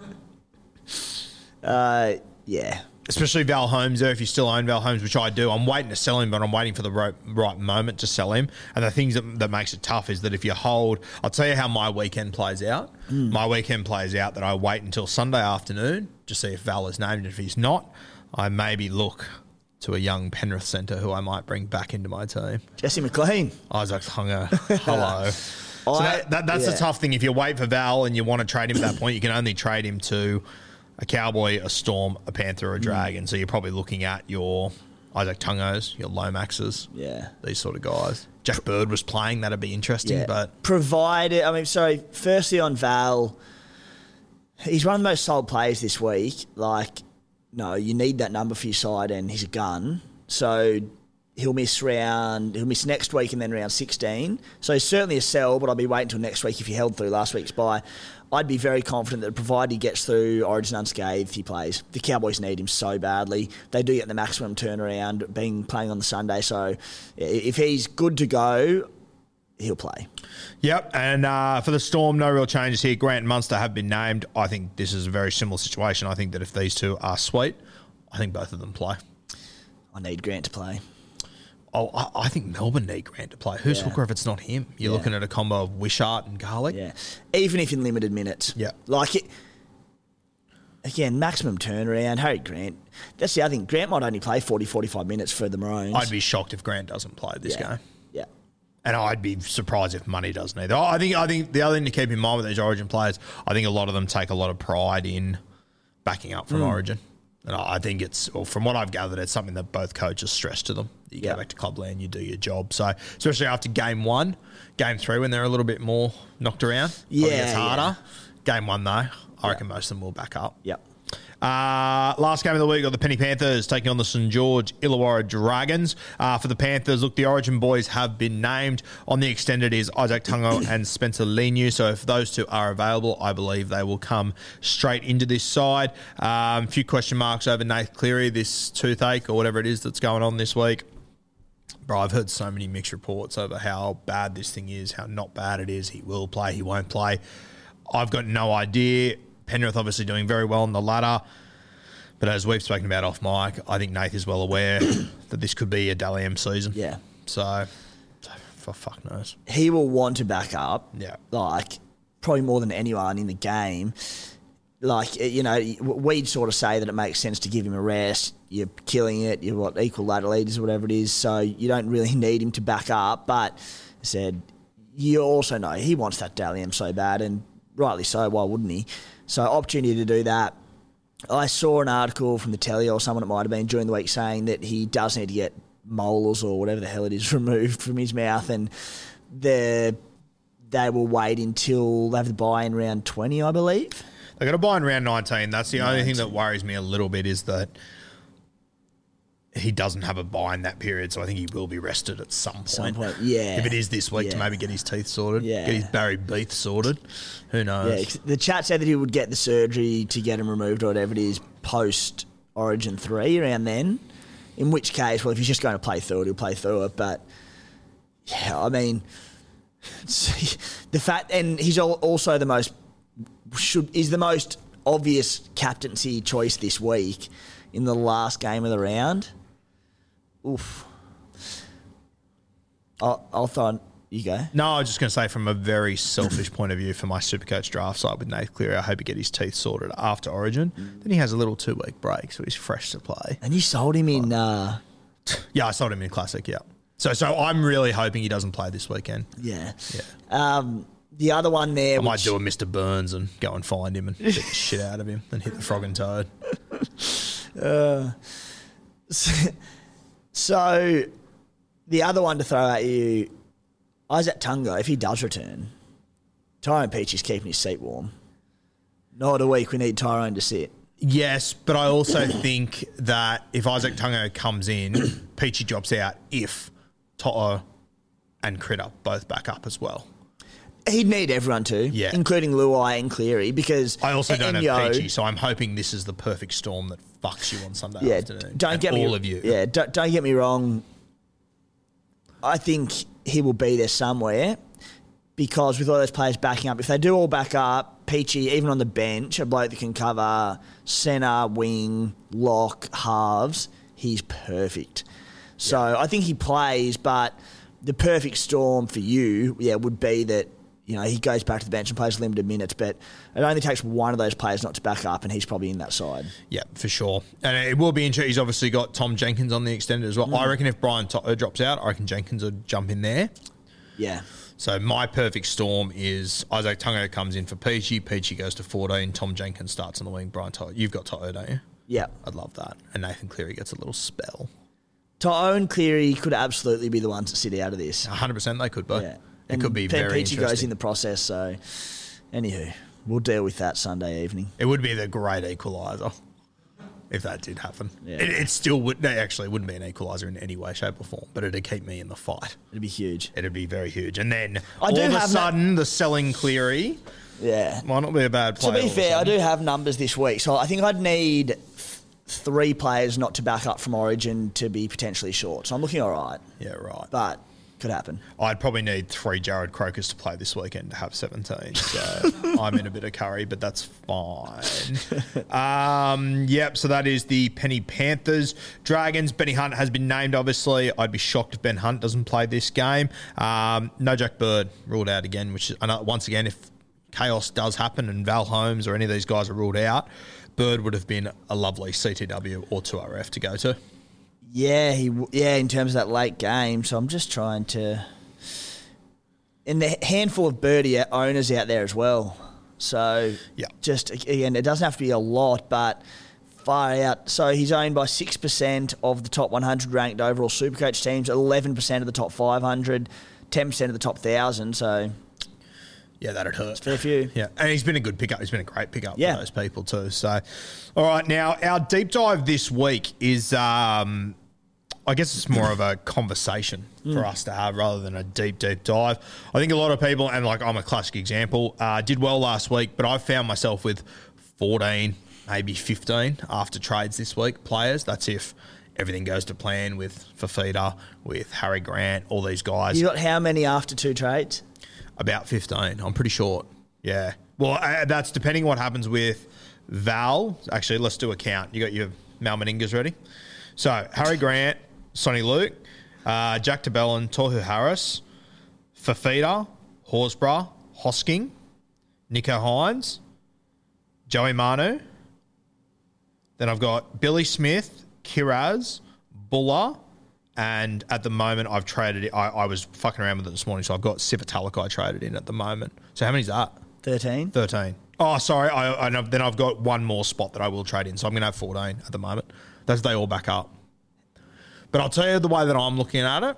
Uh, yeah. Especially Val Holmes if you still own Val Holmes, which I do. I'm waiting to sell him, but I'm waiting for the right, right moment to sell him. And the things that, that makes it tough is that if you hold, I'll tell you how my weekend plays out. My weekend plays out that I wait until Sunday afternoon to see if Val is named. And if he's not, I maybe look to a young Penrith centre who I might bring back into my team. Jesse McLean. Isaac Hunger, hello. So I- that, that, that's yeah. the tough thing. If you wait for Val and you want to trade him at that point, you can only trade him to a Cowboy, a Storm, a Panther, or a Mm. Dragon. So you're probably looking at your Isaac Tungos, your Lomaxes, Yeah. these sort of guys. Jack Bird was playing, that'd be interesting, Yeah. but provided, I mean, sorry, firstly on Val, he's one of the most sold players this week. Like, no, you need that number for your side, and he's a gun. So he'll miss round, he'll miss next week and then round 16. So certainly a sell, but I'll be waiting until next week if he held through last week's buy. I'd be very confident that provided he gets through Origin unscathed, he plays. The Cowboys need him so badly. They do get the maximum turnaround being playing on the Sunday. So if he's good to go, he'll play. Yep, and uh, for the Storm, no real changes here. Grant and Munster have been named. I think this is a very similar situation. I think that if these two are sweet, I think both of them play. I need Grant to play. Oh, I, I think Melbourne need Grant to play. Who's Yeah. hooker if it's not him? You're Yeah. looking at a combo of Wishart and Garlic. Yeah, even if in limited minutes. Yeah. like it. Again, maximum turnaround. Harry Grant. That's the other thing. Grant might only play 40, 45 minutes for the Maroons. I'd be shocked if Grant doesn't play this yeah. game. Yeah. And I'd be surprised if Money doesn't either. I think I think the other thing to keep in mind with these Origin players, I think a lot of them take a lot of pride in backing up from Hmm. Origin. And I think it's, well, from what I've gathered, it's something that both coaches stress to them. You Yeah. go back to clubland, you do your job. So, especially after game one, game three, when they're a little bit more knocked around, Yeah, it's harder. Game one, though, I reckon most of them will back up. Yep. Uh, last game of the week got the Penny Panthers taking on the St George Illawarra Dragons. Uh, for the Panthers, look, the Origin boys have been named. On the extended is Isaac Tungo and Spencer Leniu. So if those two are available, I believe they will come straight into this side. A um, few question marks over Nath Cleary, this toothache or whatever it is that's going on this week. Bro, I've heard so many mixed reports over how bad this thing is, how not bad it is. He will play, he won't play. I've got no idea. Penrith obviously doing very well on the ladder. But as we've spoken about off mic, I think Nath is well aware that this could be a Dally M season. Yeah. So for fuck knows. he will want to back up. Yeah. Like, probably more than anyone in the game. Like, eh, you know, we'd sort of say that it makes sense to give him a rest. You're killing it. You're what, equal ladder leaders or whatever it is. So you don't really need him to back up. But I said, you also know he wants that Dally M so bad, and rightly so. Why wouldn't he? So, opportunity to do that. I saw an article from the telly or someone it might have been during the week saying that he does need to get molars or whatever the hell it is removed from his mouth, and the they will wait until they have the buy in round twenty, I believe. They got to buy in round 19. That's the only thing that worries me a little bit is that he doesn't have a buy in that period, so I think he will be rested at some point. Some point, yeah. If it is this week to maybe get his teeth sorted, Yeah. get his Barry Beath sorted, who knows? Yeah, the chat said that he would get the surgery to get him removed or whatever it is post Origin three around then. In which case, well, if he's just going to play through it, he'll play through it. But yeah, I mean, the fact, and he's also the most should is the most obvious captaincy choice this week in the last game of the round. Oof. I'll, I'll throw. in- You go. No, I was just going to say from a very selfish point of view for my Supercoach draft side with Nath Cleary, I hope he get his teeth sorted after Origin. Then he has a little two week break, so he's fresh to play. And you sold him in. Uh, Yeah, I sold him in Classic, yeah. So so I'm really hoping he doesn't play this weekend. Yeah. Um, the other one there, I might which, do a Mr. Burns and go and find him and get the shit out of him and hit the frog and toad. So the other one to throw at you, Izack Tago, if he does return, Tyrone Peach is keeping his seat warm. Not a week we need Tyrone to sit. Yes, but I also think that if Izack Tago comes in, Peachy drops out if To'o and Critter both back up as well. He'd need everyone to, Yeah. including Luai and Cleary, because I also don't Enyo- have Peachy, so I'm hoping this is the perfect storm that fucks you on Sunday Yeah, afternoon. don't And get me all of you. Yeah, don't, don't get me wrong. I think he will be there somewhere because with all those players backing up, if they do all back up, Peachy even on the bench, a bloke that can cover centre, wing, lock, halves, he's perfect. So I think he plays, but the perfect storm for you, yeah, would be that. You know, he goes back to the bench and plays limited minutes, but it only takes one of those players not to back up, and he's probably in that side. Yeah, for sure. And it will be interesting. He's obviously got Tom Jenkins on the extended as well. Mm. I reckon if Brian to- drops out, I reckon Jenkins would jump in there. Yeah. So my perfect storm is Izack Tago comes in for Peachy, Peachy goes to 14, Tom Jenkins starts on the wing, Brian To'o. You've got To'o, don't you? Yeah. I'd love that. And Nathan Cleary gets a little spell. To'o and Cleary could absolutely be the ones that sit out of this. 100% they could, but Yeah. It could be Pen very Peachy goes in the process, so anywho, we'll deal with that Sunday evening. it would be the great equaliser if that did happen. Yeah. It, it still would, no, actually, it wouldn't be an equaliser in any way, shape, or form, but it'd keep me in the fight. It'd be huge. It'd be very huge. And then I all do of a have that- sudden, the selling Cleary Yeah. might not be a bad To play. all be fair, I do have numbers this week, so I think I'd need th- three players not to back up from Origin to be potentially short. So I'm looking all right, Yeah, right. but could happen. I'd probably need three Jarrod Crokers to play this weekend to have 17. So I'm in a bit of curry, but that's fine. Um, yep, so that is the Penny Panthers. Dragons, Benny Hunt has been named, obviously. I'd be shocked if Ben Hunt doesn't play this game. Um, no Jack Bird ruled out again, which is, once again, if chaos does happen and Val Holmes or any of these guys are ruled out, Bird would have been a lovely CTW or 2RF to go to. Yeah, he yeah. In terms of that late game, so I'm just trying to. In the handful of birdie owners out there as well, so Yeah. Just again, it doesn't have to be a lot, but far out. So he's owned by six percent of the top 100 ranked overall Supercoach teams, 11 percent of the top 500, 10 percent of the top thousand. So Yeah, that'd hurt. fair few. Yeah, and he's been a good pickup. He's been a great pickup Yeah. for those people too. So, all right, now our deep dive this week is, um, I guess it's more of a conversation for us to have rather than a deep, deep dive. I think a lot of people, and like I'm a classic example, uh, did well last week, but I found myself with 14, maybe 15 after trades this week players. That's if everything goes to plan with Fifita, with Harry Grant, all these guys You got how many after two trades? about 15. I'm pretty short. Yeah. Well, uh, that's depending on what happens with Val. Actually, let's do a count. You got your Mal Meningas ready? So, Harry Grant, Sonny Luke, uh, Jack Tabellin, Tohu Harris, Fifita, Horsburgh, Hosking, Nicho Hynes, Joey Manu. Then I've got Billy Smith, Kiraz, Bula, and at the moment I've traded it. I, I was fucking around with it this morning, so I've got Sifa Talakai I traded in at the moment. So how many's that? 13. 13. Oh, sorry. I, I know, then I've got one more spot that I will trade in, so I'm going to have 14 at the moment. That's they all back up. But I'll tell you the way that I'm looking at it.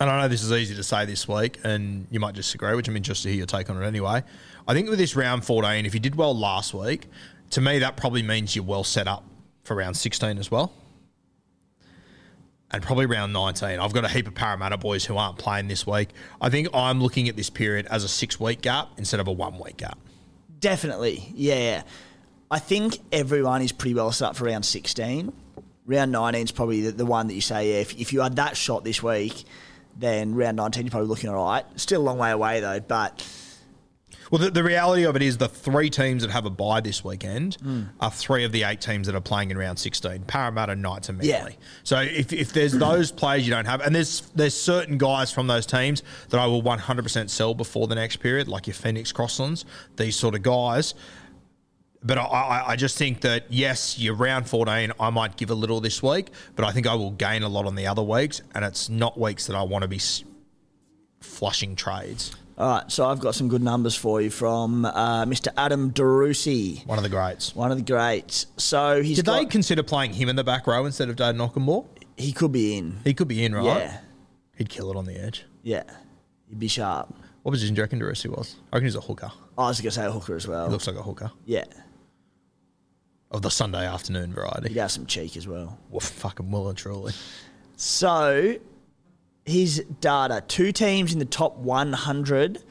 And I know this is easy to say this week, and you might disagree, which I'm interested to hear your take on it anyway. I think with this round 14, if you did well last week, to me that probably means you're well set up for round 16 as well. And probably round 19. I've got a heap of Parramatta boys who aren't playing this week. I think I'm looking at this period as a six week gap instead of a one week gap. Definitely, yeah. I think everyone is pretty well set up for round 16. Round 19 is probably the, the one that you say, yeah, if, if you had that shot this week, then round 19 you're probably looking all right. Still a long way away though, but Well, the, the reality of it is the three teams that have a bye this weekend hmm. are three of the eight teams that are playing in round 16 Parramatta, Knights, and Yeah. So if, if there's those players you don't have, and there's there's certain guys from those teams that I will 100% sell before the next period, like your Phoenix Crosslands, these sort of guys. But I, I, I just think that, yes, you're round 14. I might give a little this week, but I think I will gain a lot on the other weeks. And it's not weeks that I want to be flushing trades. all right. So I've got some good numbers for you from uh, Mr. Adam Darusi, One of the greats. one of the greats. So he's Did they consider playing him in the back row instead of Dad Knockenball? he could be in. He could be in, right? Yeah, He'd kill it on the edge. yeah. He'd be sharp. What position do you reckon Derusi was? I reckon he's a hooker. I was going to say a hooker as well. He looks like a hooker yeah, of the Sunday afternoon variety. he'd have some cheek as well. Well, fucking well and truly. So, his data two teams in the top 100,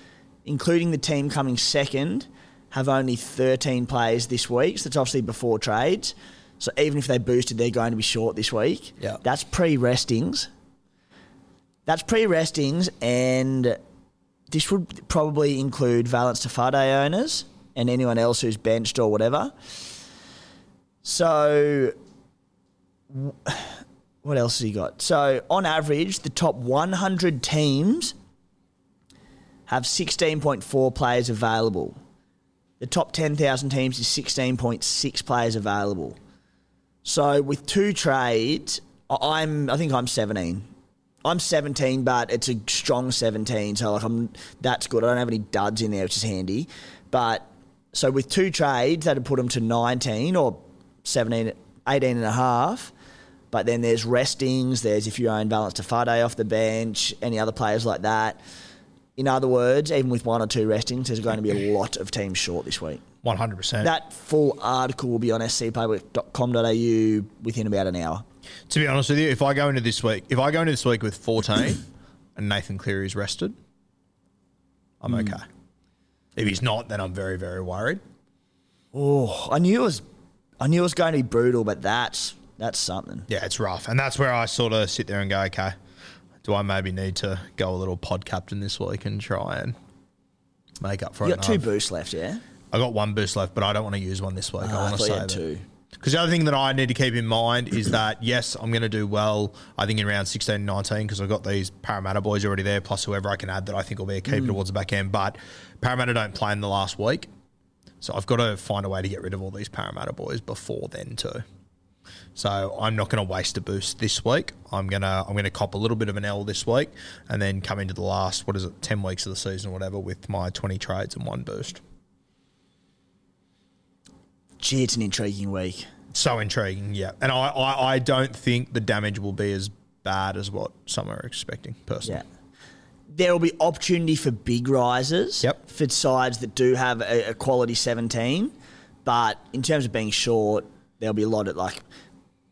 including the team coming second, have only 13 players this week. So, that's obviously before trades. So, even if they boosted, they're going to be short this week. Yeah. That's pre restings. That's pre restings, and this would probably include Valence Tafade owners and anyone else who's benched or whatever. So, what else has he got? So, on average, the top 100 teams have 16.4 players available. The top 10,000 teams is 16.6 players available. So, with two trades, I'm I think I'm 17. I'm 17, but it's a strong 17. So, like, I'm that's good. I don't have any duds in there, which is handy. But so with two trades, that'd put them to 19 or 17, 18 and a half. But then there's restings, there's if you own Valence Tafade off the bench, any other players like that. In other words, even with one or two restings, there's going to be a lot of teams short this week. 100%. That full article will be on scplaybook.com.au within about an hour. to be honest with you, if I go into this week, if I go into this week with 14 and Nathan Cleary is rested, I'm Hmm. okay. If he's not, then I'm very, very worried. Oh, I knew it was, I knew it was going to be brutal, but that's that's something. Yeah, it's rough. And that's where I sort of sit there and go, okay, do I maybe need to go a little pod captain this week and try and make up for it? You it? got two I've- boosts left, yeah. I got one boost left, but I don't want to use one this week. Ah, I want to save it. two. Because the other thing that I need to keep in mind is that, yes, I'm going to do well, I think, in round 16 and 19 because I've got these Parramatta boys already there, plus whoever I can add that I think will be a Mm. keeper towards the back end. But Parramatta don't play in the last week. So I've got to find a way to get rid of all these Parramatta boys before then, too. So I'm not going to waste a boost this week. I'm gonna I'm gonna cop a little bit of an L this week, and then come into the last what is it ten weeks of the season or whatever with my 20 trades and one boost. Gee, it's an intriguing week. So intriguing, yeah. And I, I, I don't think the damage will be as bad as what some are expecting, personally. Yeah. There will be opportunity for big rises Yep. for sides that do have a, a quality 17. But in terms of being short, there'll be a lot of like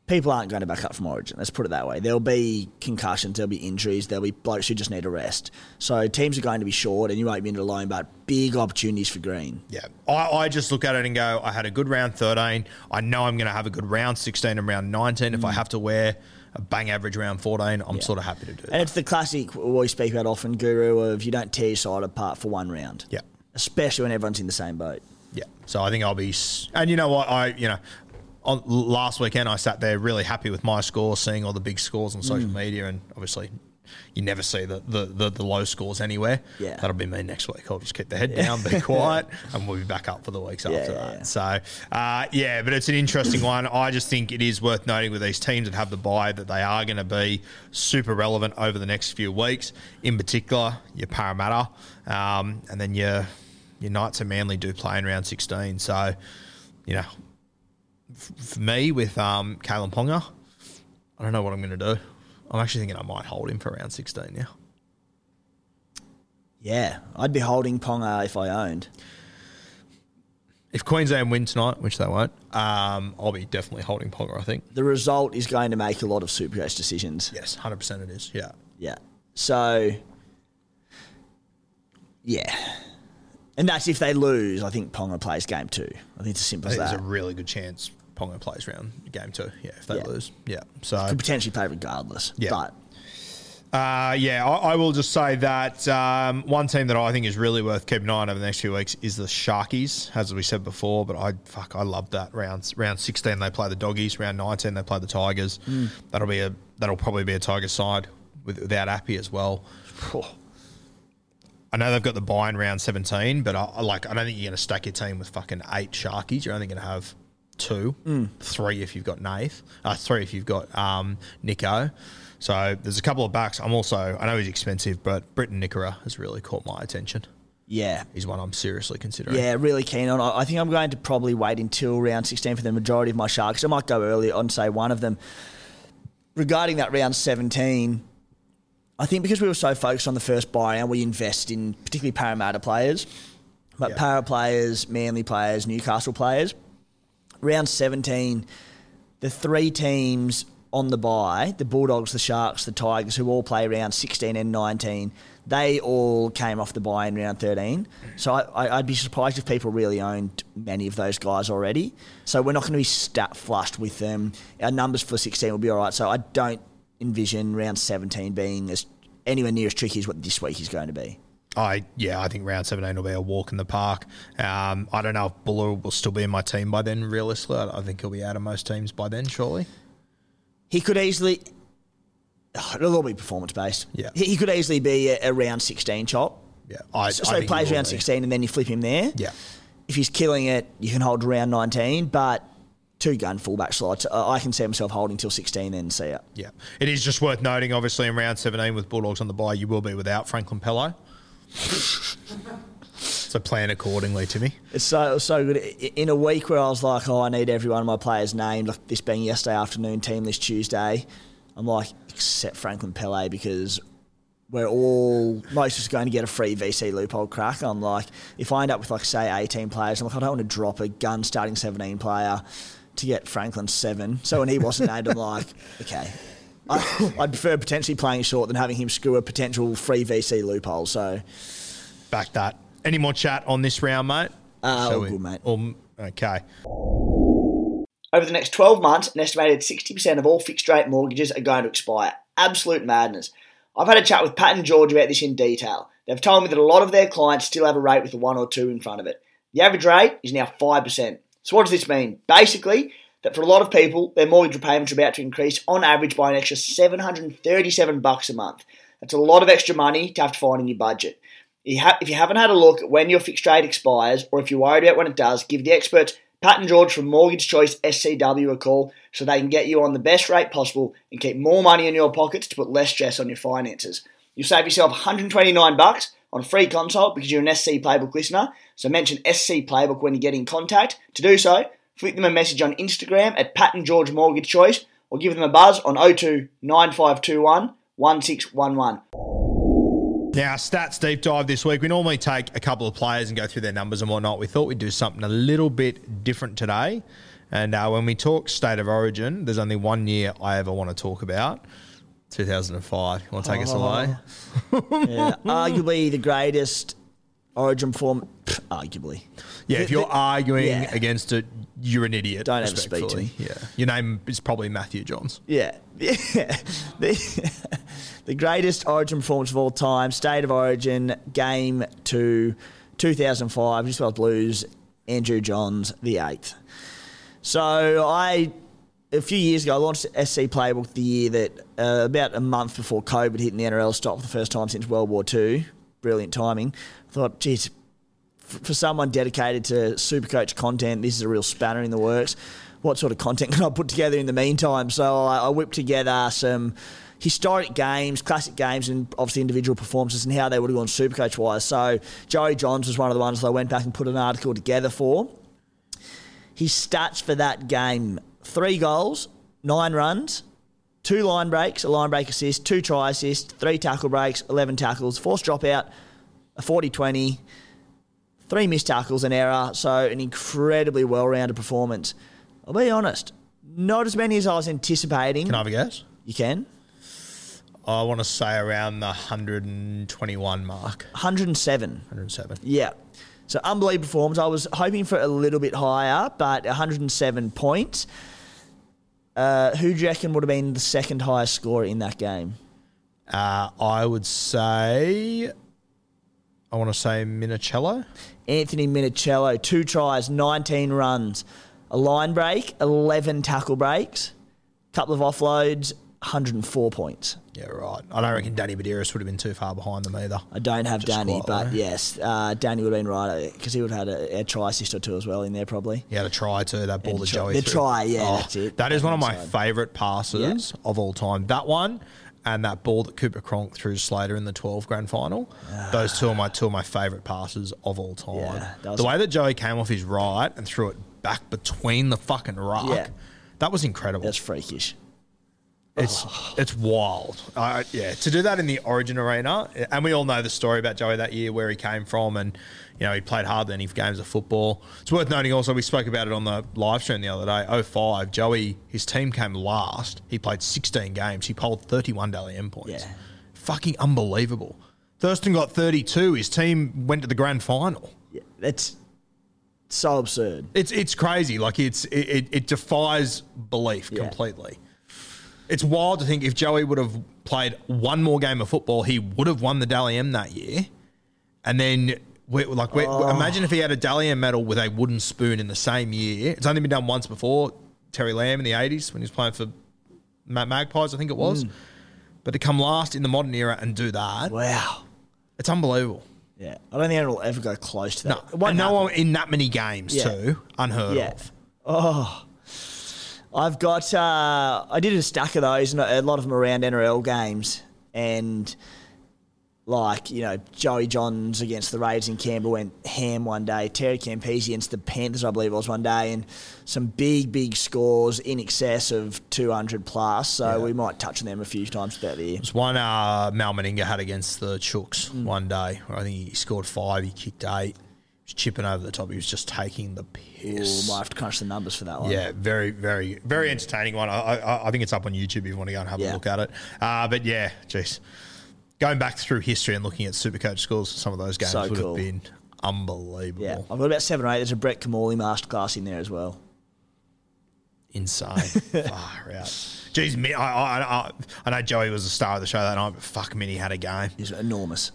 people aren't going to back up from Origin. Let's put it that way. There'll be concussions, there'll be injuries, there'll be blokes who just need a rest. So teams are going to be short, and you won't be in it alone. But big opportunities for green. Yeah. I, I just look at it and go, I had a good round 13. I know I'm going to have a good round 16 and round 19. If I mm. have to wear a bang average round 14, I'm sort of happy to do And that. And it's the classic we speak about often, Guru, of you don't tear your side apart for one round. Yeah. Especially when everyone's in the same boat. Yeah. So I think I'll be. And you know what? I, you know, on last weekend I sat there really happy with my score, seeing all the big scores on social mm. media, and obviously you never see the, the, the, the low scores anywhere. Yeah. That'll be me next week. I'll just keep the head down, be quiet, and we'll be back up for the weeks after yeah, that. yeah. So, uh, yeah, but it's an interesting one. I just think it is worth noting with these teams that have the buy that they are going to be super relevant over the next few weeks. In particular, your Parramatta, um, and then your your Knights and Manly do play in round 16. So, you know, f- for me with um, Kalyn Ponga, I don't know what I'm going to do. I'm actually thinking I might hold him for round 16 now. Yeah, I'd be holding Ponga if I owned. If Queensland win tonight, which they won't, um, I'll be definitely holding Ponga, I think. The result is going to make a lot of Super Supercoach decisions. Yes, 100% it is. Yeah. Yeah. So, yeah. And that's if they lose. I think Ponga plays game two. I think it's as simple as that. there's a really good chance Ponga plays round game two. Yeah, if they Yeah. lose. Yeah. So, Could potentially play regardless. Yeah. But Uh, yeah, I, I will just say that um, one team that I think is really worth keeping an eye on over the next few weeks is the Sharkies, as we said before. But I fuck, I love that round. Round sixteen they play the Doggies. Round nineteen they play the Tigers. That'll be a that'll probably be a Tiger side with, without Appy as well. I know they've got the buy in round seventeen, but I, I like I don't think you're going to stack your team with fucking eight Sharkies. You're only going to have two, three if you've got Nath, uh, three if you've got um, Nico. So there's a couple of backs. I'm also I know he's expensive, but Briton Nikora has really caught my attention. yeah. He's one I'm seriously considering. Yeah, really keen on. I think I'm going to probably wait until round 16 for the majority of my Sharks. I might go early on, say one of them. Regarding that round 17, I think because we were so focused on the first buy and we invest in particularly Parramatta players, but. Para players, Manly players, Newcastle players. Round 17, the three teams on the buy, the Bulldogs, the Sharks, the Tigers, who all play round 16 and 19, they all came off the buy in round 13. So I, I'd be surprised if people really owned many of those guys already. So we're not going to be stat flushed with them. Our numbers for 16 will be all right. So I don't envision round 17 being as anywhere near as tricky as what this week is going to be. I yeah, I think round 17 will be a walk in the park. Um, I don't know if Bula will still be in my team by then. Realistically, I think he'll be out of most teams by then. Surely. He could easily. It'll all be performance based. Yeah. He, he could easily be a, a round 16 chop. Yeah, I, So, I so he plays will round be. 16 and then you flip him there. Yeah. If he's killing it, you can hold round 19, but two gun fullback slots. I can see myself holding till 16 and see it. Yeah, it is just worth noting. Obviously, in round 17 with Bulldogs on the bye, you will be without Franklin Pele. so plan accordingly, Timmy. It's so so good. In a week where I was like, oh, I need every one of my players named, like this being yesterday afternoon, team this Tuesday, I'm like, except Franklin Pele because we're all most of us going to get a free VC loophole crack. I'm like, if I end up with like say 18 players, I'm like, I don't want to drop a gun starting 17 player to get Franklin seven. So when he wasn't named, I'm like, okay. I, I'd prefer potentially playing short than having him screw a potential free VC loophole. So Back that. Any more chat on this round, mate? Uh, all we- good, mate. all- okay. Over the next 12 months, an estimated 60% of all fixed rate mortgages are going to expire. Absolute madness. I've had a chat with Pat and George about this in detail. They've told me that a lot of their clients still have a rate with a 1 or 2 in front of it. The average rate is now 5%. So, what does this mean? Basically, that for a lot of people, their mortgage repayments are about to increase on average by an extra 737 bucks a month. That's a lot of extra money to have to find in your budget. If you haven't had a look at when your fixed rate expires, or if you're worried about when it does, give the experts Pat and George from Mortgage Choice SCW a call so they can get you on the best rate possible and keep more money in your pockets to put less stress on your finances. You'll save yourself 129 bucks on a free consult because you're an SC Playbook listener. So mention SC Playbook when you get in contact. To do so, flick them a message on Instagram at Pat and George Mortgage Choice or give them a buzz on 02 9521 1611. Now, stats deep dive this week. We normally take a couple of players and go through their numbers and whatnot. We thought we'd do something a little bit different today. And uh, when we talk state of origin, there's only one year I ever want to talk about 2005. You want to take us away? Yeah, arguably the greatest origin form. Pff, arguably. Yeah, if you're arguing yeah. against it, you're an idiot. Don't ever speak to me. Yeah. Your name is probably Matthew Johns. Yeah. Yeah. the, the greatest origin performance of all time, state of origin, game two, 2005, New South Wales Blues, Andrew Johns, the eighth. So I a few years ago, I launched SC Playbook the year that uh, about a month before COVID hit and the NRL stopped for the first time since World War II. Brilliant timing. I thought, geez, for someone dedicated to Supercoach content, this is a real spanner in the works. What sort of content can I put together in the meantime? So I, I whipped together some historic games, classic games, and obviously individual performances and how they would have gone Supercoach wise. So Joey Johns was one of the ones that I went back and put an article together for. His stats for that game three goals, nine runs, two line breaks, a line break assist, two try assists, three tackle breaks, 11 tackles, forced dropout, a 40 20, three missed tackles, an error. So an incredibly well rounded performance. I'll be honest, not as many as I was anticipating. Can I have a guess? You can. I want to say around the 121 mark. 107. 107. Yeah. So unbelievable performance. I was hoping for a little bit higher, but 107 points. Uh, who do you reckon would have been the second highest scorer in that game? Uh, I would say, I want to say Minichiello. Anthony Minichiello, two tries, 19 runs, a line break, 11 tackle breaks, couple of offloads, 104 points. Yeah, right. I don't reckon Danny Buderus would have been too far behind them either. I don't have Just Danny, but low. yes, uh, Danny would have been right because he would have had a, a try assist or two as well in there probably. He had a try too. That ball the to Joey. the try, yeah, that's it. That is one of my favourite passes of all time. That one and that ball that Cooper Cronk threw Slater in the 12 grand final. Those two are my two of my favourite passes of all time. Yeah, the way that Joey came off his right and threw it back between the fucking ruck. Yeah. That was incredible. That's freakish. It's Oh. it's wild. Uh, yeah, to do that in the Origin arena, and we all know the story about Joey that year, where he came from, and you know he played hardly any games of football. It's worth noting also we spoke about it on the live stream the other day. 05, Joey, his team came last. He played 16 games. He polled 31 Dally M points. Yeah. Fucking unbelievable. Thurston got 32. His team went to the grand final. Yeah, that's so absurd. It's it's crazy. Like it's it, it, it defies belief Yeah. completely. It's wild to think if Joey would have played one more game of football, he would have won the Dally M that year. And then, we, like, we, Oh. imagine if he had a Dally M medal with a wooden spoon in the same year. It's only been done once before. Terry Lamb in the '80s when he was playing for Ma- Magpies, I think it was. Mm. But to come last in the modern era and do that, Wow. it's unbelievable. Yeah, I don't think will ever go close to that. Won't and no one in that many games Yeah. too, unheard Yeah. of. Oh, I've got. Uh, I did a stack of those, and a lot of them around NRL games, and like you know, Joey Johns against the Raiders in Canberra went ham one day. Terry Campese against the Panthers, I believe it was one day, and some big, big scores in excess of two hundred plus. So we might touch on them a few times throughout the year. It's one uh, Mal Meninga had against the Chooks Mm. one day. Where I think he scored five, he kicked eight. Chipping over the top. He was just taking the piss. Ooh, might have to crunch the numbers for that one. yeah, very, very, very entertaining one. I, I, I think it's up on YouTube if you want to go and have Yeah. a look at it. Uh, but yeah, jeez. Going back through history and looking at Supercoach for some of those games So would cool. have been unbelievable. Yeah, I've got about seven or eight. There's a Brett Kimmorley masterclass in there as well. Insane. Far out. Jeez, I, I, I, I know Joey was the star of the show that night, but fuck, Minnie had a game. It's enormous.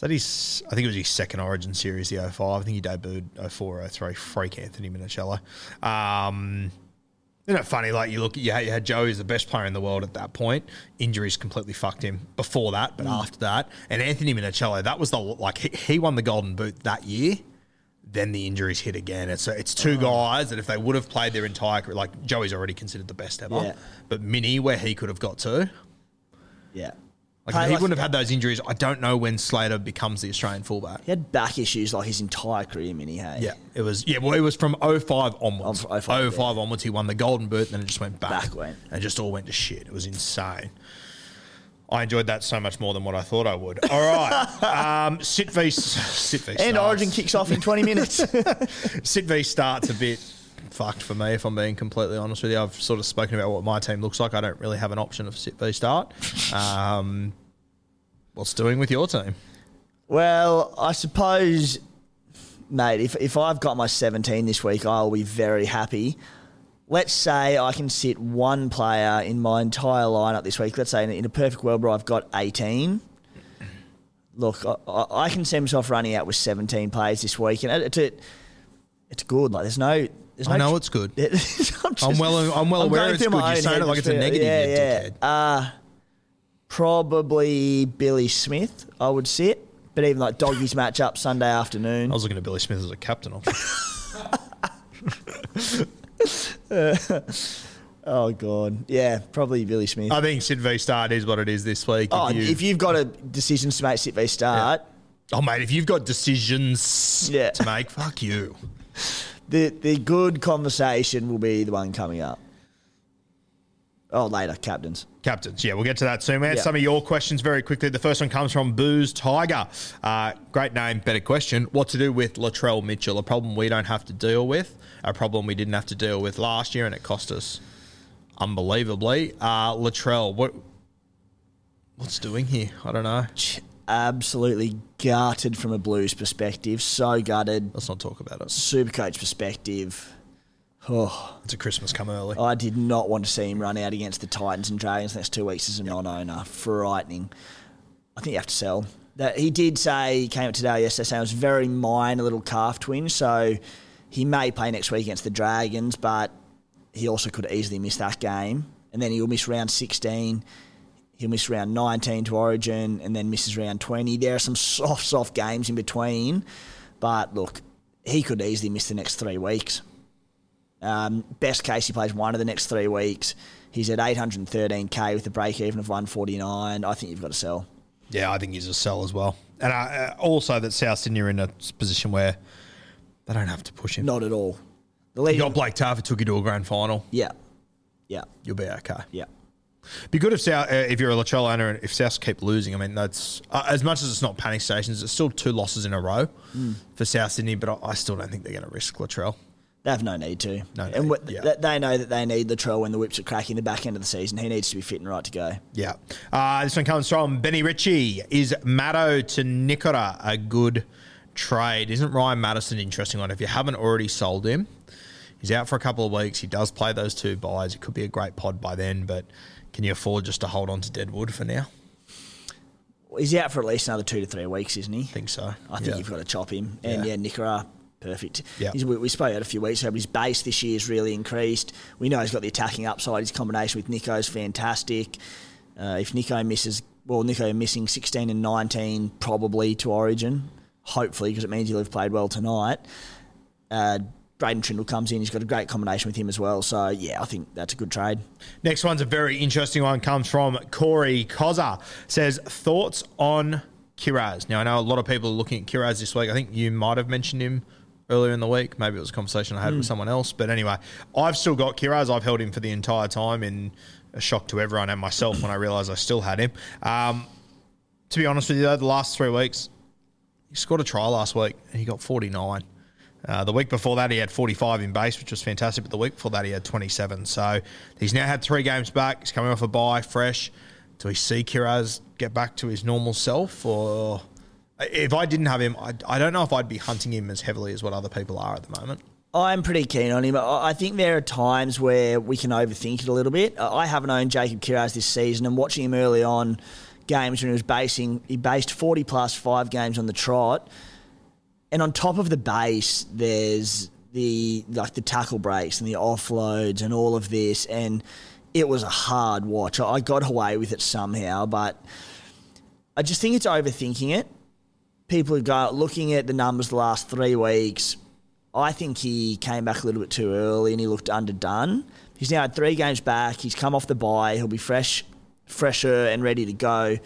Is that his? I think it was his second Origin series, the 05. I think he debuted 04, 03. Freak Anthony Minichiello. Um, isn't it funny? Like you look, you had, you had Joey as the best player in the world at that point. Injuries completely fucked him before that, but after that, and Anthony Minichiello, that was the like he, he won the Golden Boot that year. Then the injuries hit again. It's it's two guys that if they would have played their entire career, like Joey's already considered the best ever, Yeah. but Mini where he could have got to, Yeah. Like Play if he like- wouldn't have had those injuries. I don't know when Slater becomes the Australian fullback. He had back issues like his entire career, Minnie. Hey, Yeah, it was. Yeah, well, it was from 05 onwards. Oh, 05, 05 onwards, he won the Golden Boot, and then it just went back. Back went. And it just all went to shit. It was insane. I enjoyed that so much more than what I thought I would. All right, um, sit v sit v. And starts. Origin kicks off in 20 minutes. Sit v starts a bit fucked for me, if I'm being completely honest with you. I've sort of spoken about what my team looks like. I don't really have an option of sit v start. Um, what's doing with your team? well, I suppose, mate, if, if I've got my 17 this week, I'll be very happy. Let's say I can sit one player in my entire lineup this week. Let's say in, in a perfect world where I've got 18. Look, I, I can see myself running out with 17 players this week, and it's it's good. Like there's no There's I know tr- it's good. I'm, just- I'm well- I'm well aware it's good. You're saying it like it's a negative, Yeah, you yeah. dickhead. Uh, probably Billy Smith. I would sit, but even like doggies match up Sunday afternoon. I was looking at Billy Smith as a captain option. Oh god, yeah, probably Billy Smith. I think Sid v Start is what it is this week. oh, if, you, if you've got a decisions to make, sit v start. oh, mate, if you've got decisions Yeah. to make, fuck you. The the good conversation will be the one coming up. Oh, later, captains. Captains, yeah, we'll get to that soon. We had Yeah. some of your questions very quickly. The first one comes from Booze Tiger. Uh, great name, better question. What to do with Latrell Mitchell? A problem we don't have to deal with, a problem we didn't have to deal with last year, and it cost us unbelievably. Uh, Latrell, what what's doing here? I don't know. Absolutely gutted from a Blues perspective. So gutted. Let's not talk about it. Super coach perspective. Oh, It's a Christmas come early. I did not want to see him run out against the Titans and Dragons next two weeks as a non-owner. Frightening. I think you have to sell. That he did say he came up today yesterday saying it was very minor a little calf twinge, so he may play next week against the Dragons, but he also could easily miss that game, and then he'll miss round sixteen. He'll miss round 19 to Origin and then misses round 20. There are some soft, soft games in between, but look, he could easily miss the next three weeks. Um, best case, he plays one of the next three weeks. He's at 813k with a break even of 149. I think you've got to sell. Yeah, I think he's a sell as well. And uh, also that South Sydney are in a position where they don't have to push him. Not at all. The You got Blake Taaffe took you to a grand final. yeah, yeah, You'll be okay. yeah. Be good if South, uh, if you're a Latrell owner and if South keep losing. I mean, that's uh, as much as it's not panic stations. It's still two losses in a row Hmm. for South Sydney, but I, I still don't think they're going to risk Latrell. They have no need to. No and need, yeah. th- they know that they need Latrell when the whips are cracking the back end of the season. He needs to be fit and right to go. Yeah. Uh, this one comes from Benny Ritchie. Is Maddo to Nikora a good trade? Isn't Ryan Matterson an interesting one? If you haven't already sold him, he's out for a couple of weeks. He does play those two buys. It could be a great pod by then, but can you afford just to hold on to Deadwood for now? He's out for at least another two to three weeks, isn't he? I think so. I think Yeah. you've got to chop him. And Yeah. yeah, Nikora, perfect. Yeah. He's, we, we spoke about a few weeks ago, but his base this year has really increased. We know he's got the attacking upside. His combination with Nico is fantastic. Uh, if Nico misses, well, Nico missing 16 and 19 probably to Origin, hopefully, because it means he'll have played well tonight. Uh, Braydon Trindall comes in. He's got a great combination with him as well. So, yeah, I think that's a good trade. Next one's a very interesting one. Comes from Corey Koza. Says thoughts on Kiraz. Now I know a lot of people are looking at Kiraz this week. I think you might have mentioned him earlier in the week. Maybe it was a conversation I had with someone else. But anyway, I've still got Kiraz. I've held him for the entire time in a shock to everyone and myself when I realised I still had him. Um, to be honest with you, though, the last three weeks, he scored a try last week and he got 49. Uh, the week before that, he had 45 in base, which was fantastic. But the week before that, he had 27. So he's now had three games back. He's coming off a bye, fresh. Do we see Kiraz get back to his normal self? Or if I didn't have him, I, I don't know if I'd be hunting him as heavily as what other people are at the moment. I'm pretty keen on him. I think there are times where we can overthink it a little bit. I haven't owned Jacob Kiraz this season, and watching him early on games when he was basing, he based 40 plus five games on the trot, and on top of the base, there's the like the tackle breaks and the offloads and all of this, and it was a hard watch. I got away with it somehow, but I just think it's overthinking it. People have got looking at the numbers the last three weeks. I think he came back a little bit too early and he looked underdone. He's now had three games back. He's come off the bye. He'll be fresh, fresher and ready to go.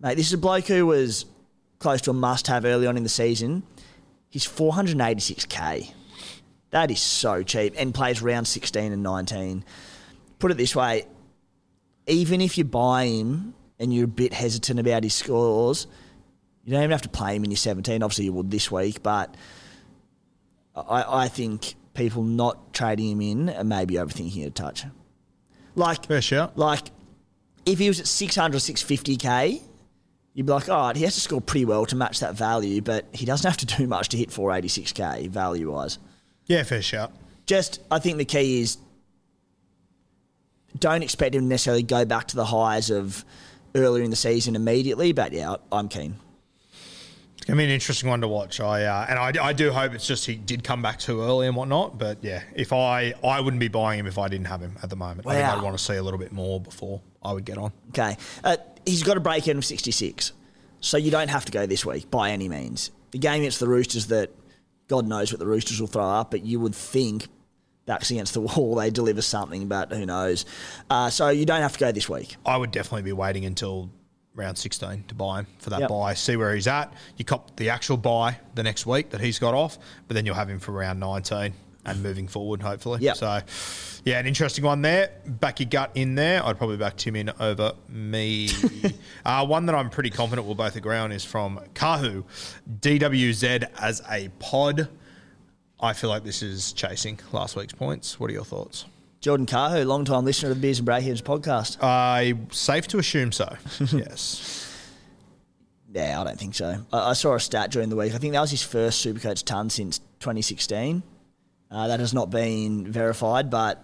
Mate, this is a bloke who was close to a must-have early on in the season. He's 486k. That is so cheap and plays round 16 and 19. Put it this way, even if you buy him and you're a bit hesitant about his scores, you don't even have to play him in your 17. Obviously, you would this week, but I, I think people not trading him in are maybe overthinking it a touch. Like, Fair shout. like if he was at 600 or 650k, you'd be like, all right, he has to score pretty well to match that value, but he doesn't have to do much to hit 486k value wise. Yeah, fair shot. Just, I think the key is don't expect him to necessarily go back to the highs of earlier in the season immediately, but yeah, I'm keen. It's gonna be an interesting one to watch. I uh, and I, I do hope it's just he did come back too early and whatnot. But yeah, if I I wouldn't be buying him if I didn't have him at the moment. I think Wow. I'd want to see a little bit more before I would get on. Okay. Uh, he's got a break in of 66. So you don't have to go this week by any means. The game against the Roosters that God knows what the Roosters will throw up, but you would think backs against the wall they deliver something, but who knows. Uh, so you don't have to go this week. I would definitely be waiting until round 16 to buy him for that Yep. buy, see where he's at. You cop the actual buy the next week that he's got off, but then you'll have him for round 19 and moving forward, hopefully. Yep. So, yeah, an interesting one there. Back your gut in there. I'd probably back Tim in over me. uh, one that I'm pretty confident we'll both agree on is from Kahu. DWZ as a pod. I feel like this is chasing last week's points. What are your thoughts? Jordan Carhu, long time listener to the Beers and Breakevens podcast. Uh, safe to assume so. yes. Yeah, I don't think so. I, I saw a stat during the week. I think that was his first Supercoach ton since 2016. Uh, that has not been verified, but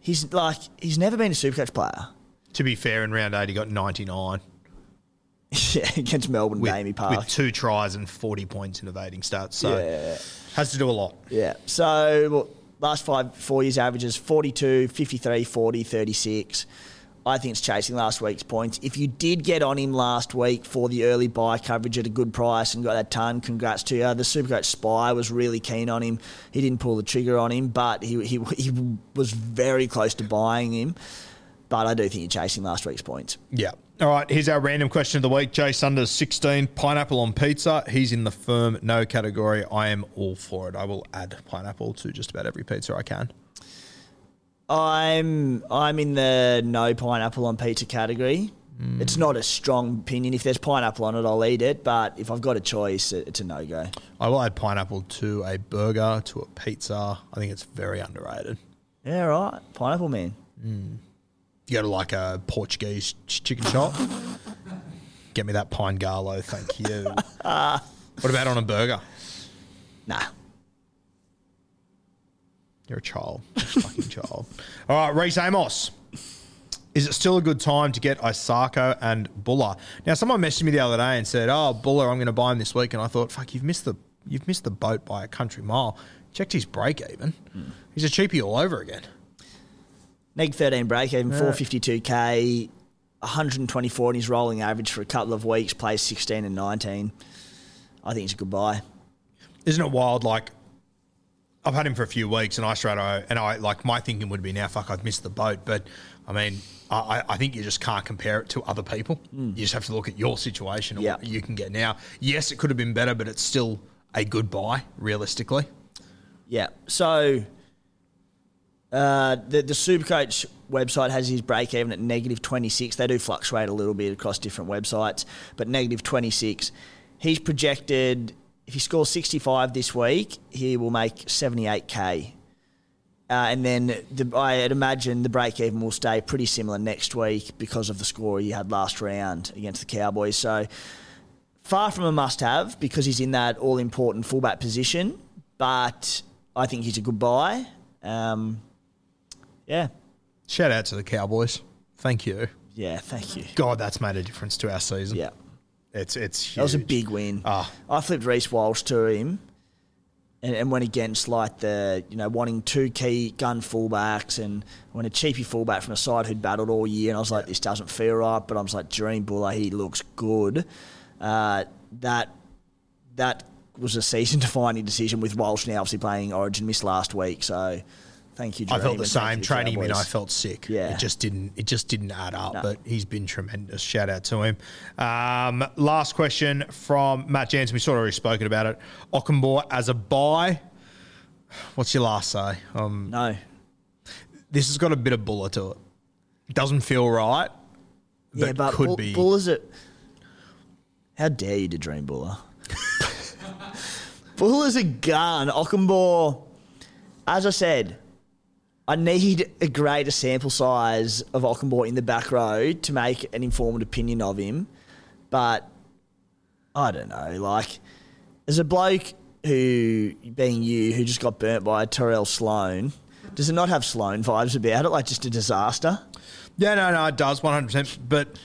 he's like he's never been a Supercoach player. To be fair, in round eight, he got 99 yeah, against Melbourne, with, Damie Park. with two tries and 40 points in evading stats. So, Yeah. has to do a lot. Yeah. So well, last five, four years averages 42, 53, 40, 36. I think it's chasing last week's points. If you did get on him last week for the early buy coverage at a good price and got that ton, congrats to you. The Supercoach Spy was really keen on him. He didn't pull the trigger on him, but he, he, he was very close to buying him. But I do think you're chasing last week's points. Yeah. All right, here's our random question of the week. Jay Sunders, 16, pineapple on pizza. He's in the firm no category. I am all for it. I will add pineapple to just about every pizza I can. I'm I'm in the no pineapple on pizza category. Hmm. It's not a strong opinion. If there's pineapple on it, I'll eat it. But if I've got a choice, it's a no go. I will add pineapple to a burger, to a pizza. I think it's very underrated. Yeah, right. Pineapple man. Hmm. You go to like a Portuguese ch- chicken shop. Get me that pine garlo, thank you. what about on a burger? Nah. You're a child. You're a fucking child. All right, Reese Amos. Is it still a good time to get Isako and Bula? Now, someone messaged me the other day and said, "Oh, Bula, I'm going to buy him this week," and I thought, "Fuck, you've missed the you've missed the boat by a country mile." Checked his break even. Hmm. He's a cheapie all over again. Neg 13 break even, 452k, 124 in his rolling average for a couple of weeks, plays 16 and 19. I think it's a good buy. Isn't it wild? Like, I've had him for a few weeks, and I straight away, and I like my thinking would be now, fuck, I've missed the boat. But I mean, I, I think you just can't compare it to other people. You just have to look at your situation and Yeah. what you can get now. Yes, it could have been better, but it's still a good buy, realistically. Yeah. So uh, the the Supercoach website has his break even at negative 26. They do fluctuate a little bit across different websites, but negative 26. He's projected if he scores 65 this week, he will make 78k. Uh, and then the, I'd imagine the break even will stay pretty similar next week because of the score he had last round against the Cowboys. So far from a must have because he's in that all important fullback position, but I think he's a good buy. Um, yeah, Shout out to the Cowboys. Thank you. yeah, thank you. God, that's made a difference to our season. Yeah, It's it's huge. that was a big win. Ah. I flipped Reece Walsh to him. And, and went against like the you know wanting two key gun fullbacks and when a cheapy fullback from a side who'd battled all year and I was like this doesn't feel right but I was like Dream Bula he looks good uh, that that was a season defining decision with Walsh now obviously playing Origin missed last week so thank you I felt the same. Training him in, I felt sick. Yeah. it just didn't. It just didn't add up. No. But he's been tremendous. Shout out to him. Um, last question from Matt Jansen. We sort of already spoken about it. Okunbor as a buy. What's your last say? Um, no this has got a bit of bullet to it. It doesn't feel right. yeah but but could Bull, be. Bula's a how dare you to Dream Bula Bula's a gun Okunbor as I said I need a greater sample size of Okunbor in the back row to make an informed opinion of him. But I don't know. Like, as a bloke who, being you, who just got burnt by Tyrell Sloan, does it not have Sloan vibes about it? Like just a disaster? Yeah, no, no, it does 100%. But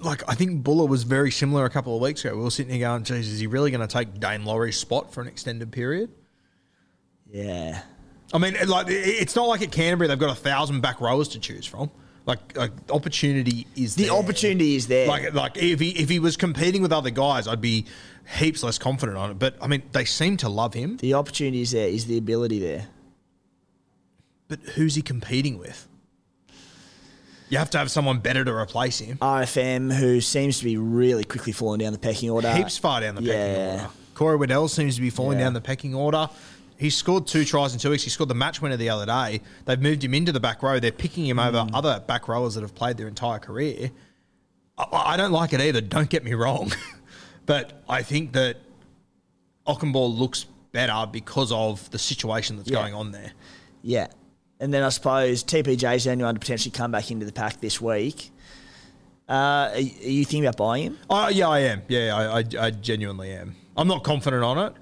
like I think Bula was very similar a couple of weeks ago. We were sitting here going, "Geez, is he really going to take Daine Laurie's spot for an extended period?" Yeah. I mean, like it's not like at Canterbury they've got a thousand back rowers to choose from. Like, like opportunity is there. The there. opportunity is there. Like, like if he if he was competing with other guys, I'd be heaps less confident on it. But I mean, they seem to love him. the opportunity is there. Is the ability there? But who's he competing with? You have to have someone better to replace him. RFM, who seems to be really quickly falling down the pecking order. Heaps far down the pecking order. Corey Waddell seems to be falling Yeah. down the pecking order. He scored two tries in two weeks. He scored the match winner the other day. They've moved him into the back row. They're picking him over Mm. other back rowers that have played their entire career. I, I don't like it either. Don't get me wrong, but I think that Okunbor looks better because of the situation that's Yeah. going on there. Yeah. And then I suppose TPJ's the only one to potentially come back into the pack this week. Uh, are, you thinking about buying him? Oh, yeah, I am. Yeah, I, I, I genuinely am. I'm not confident on it.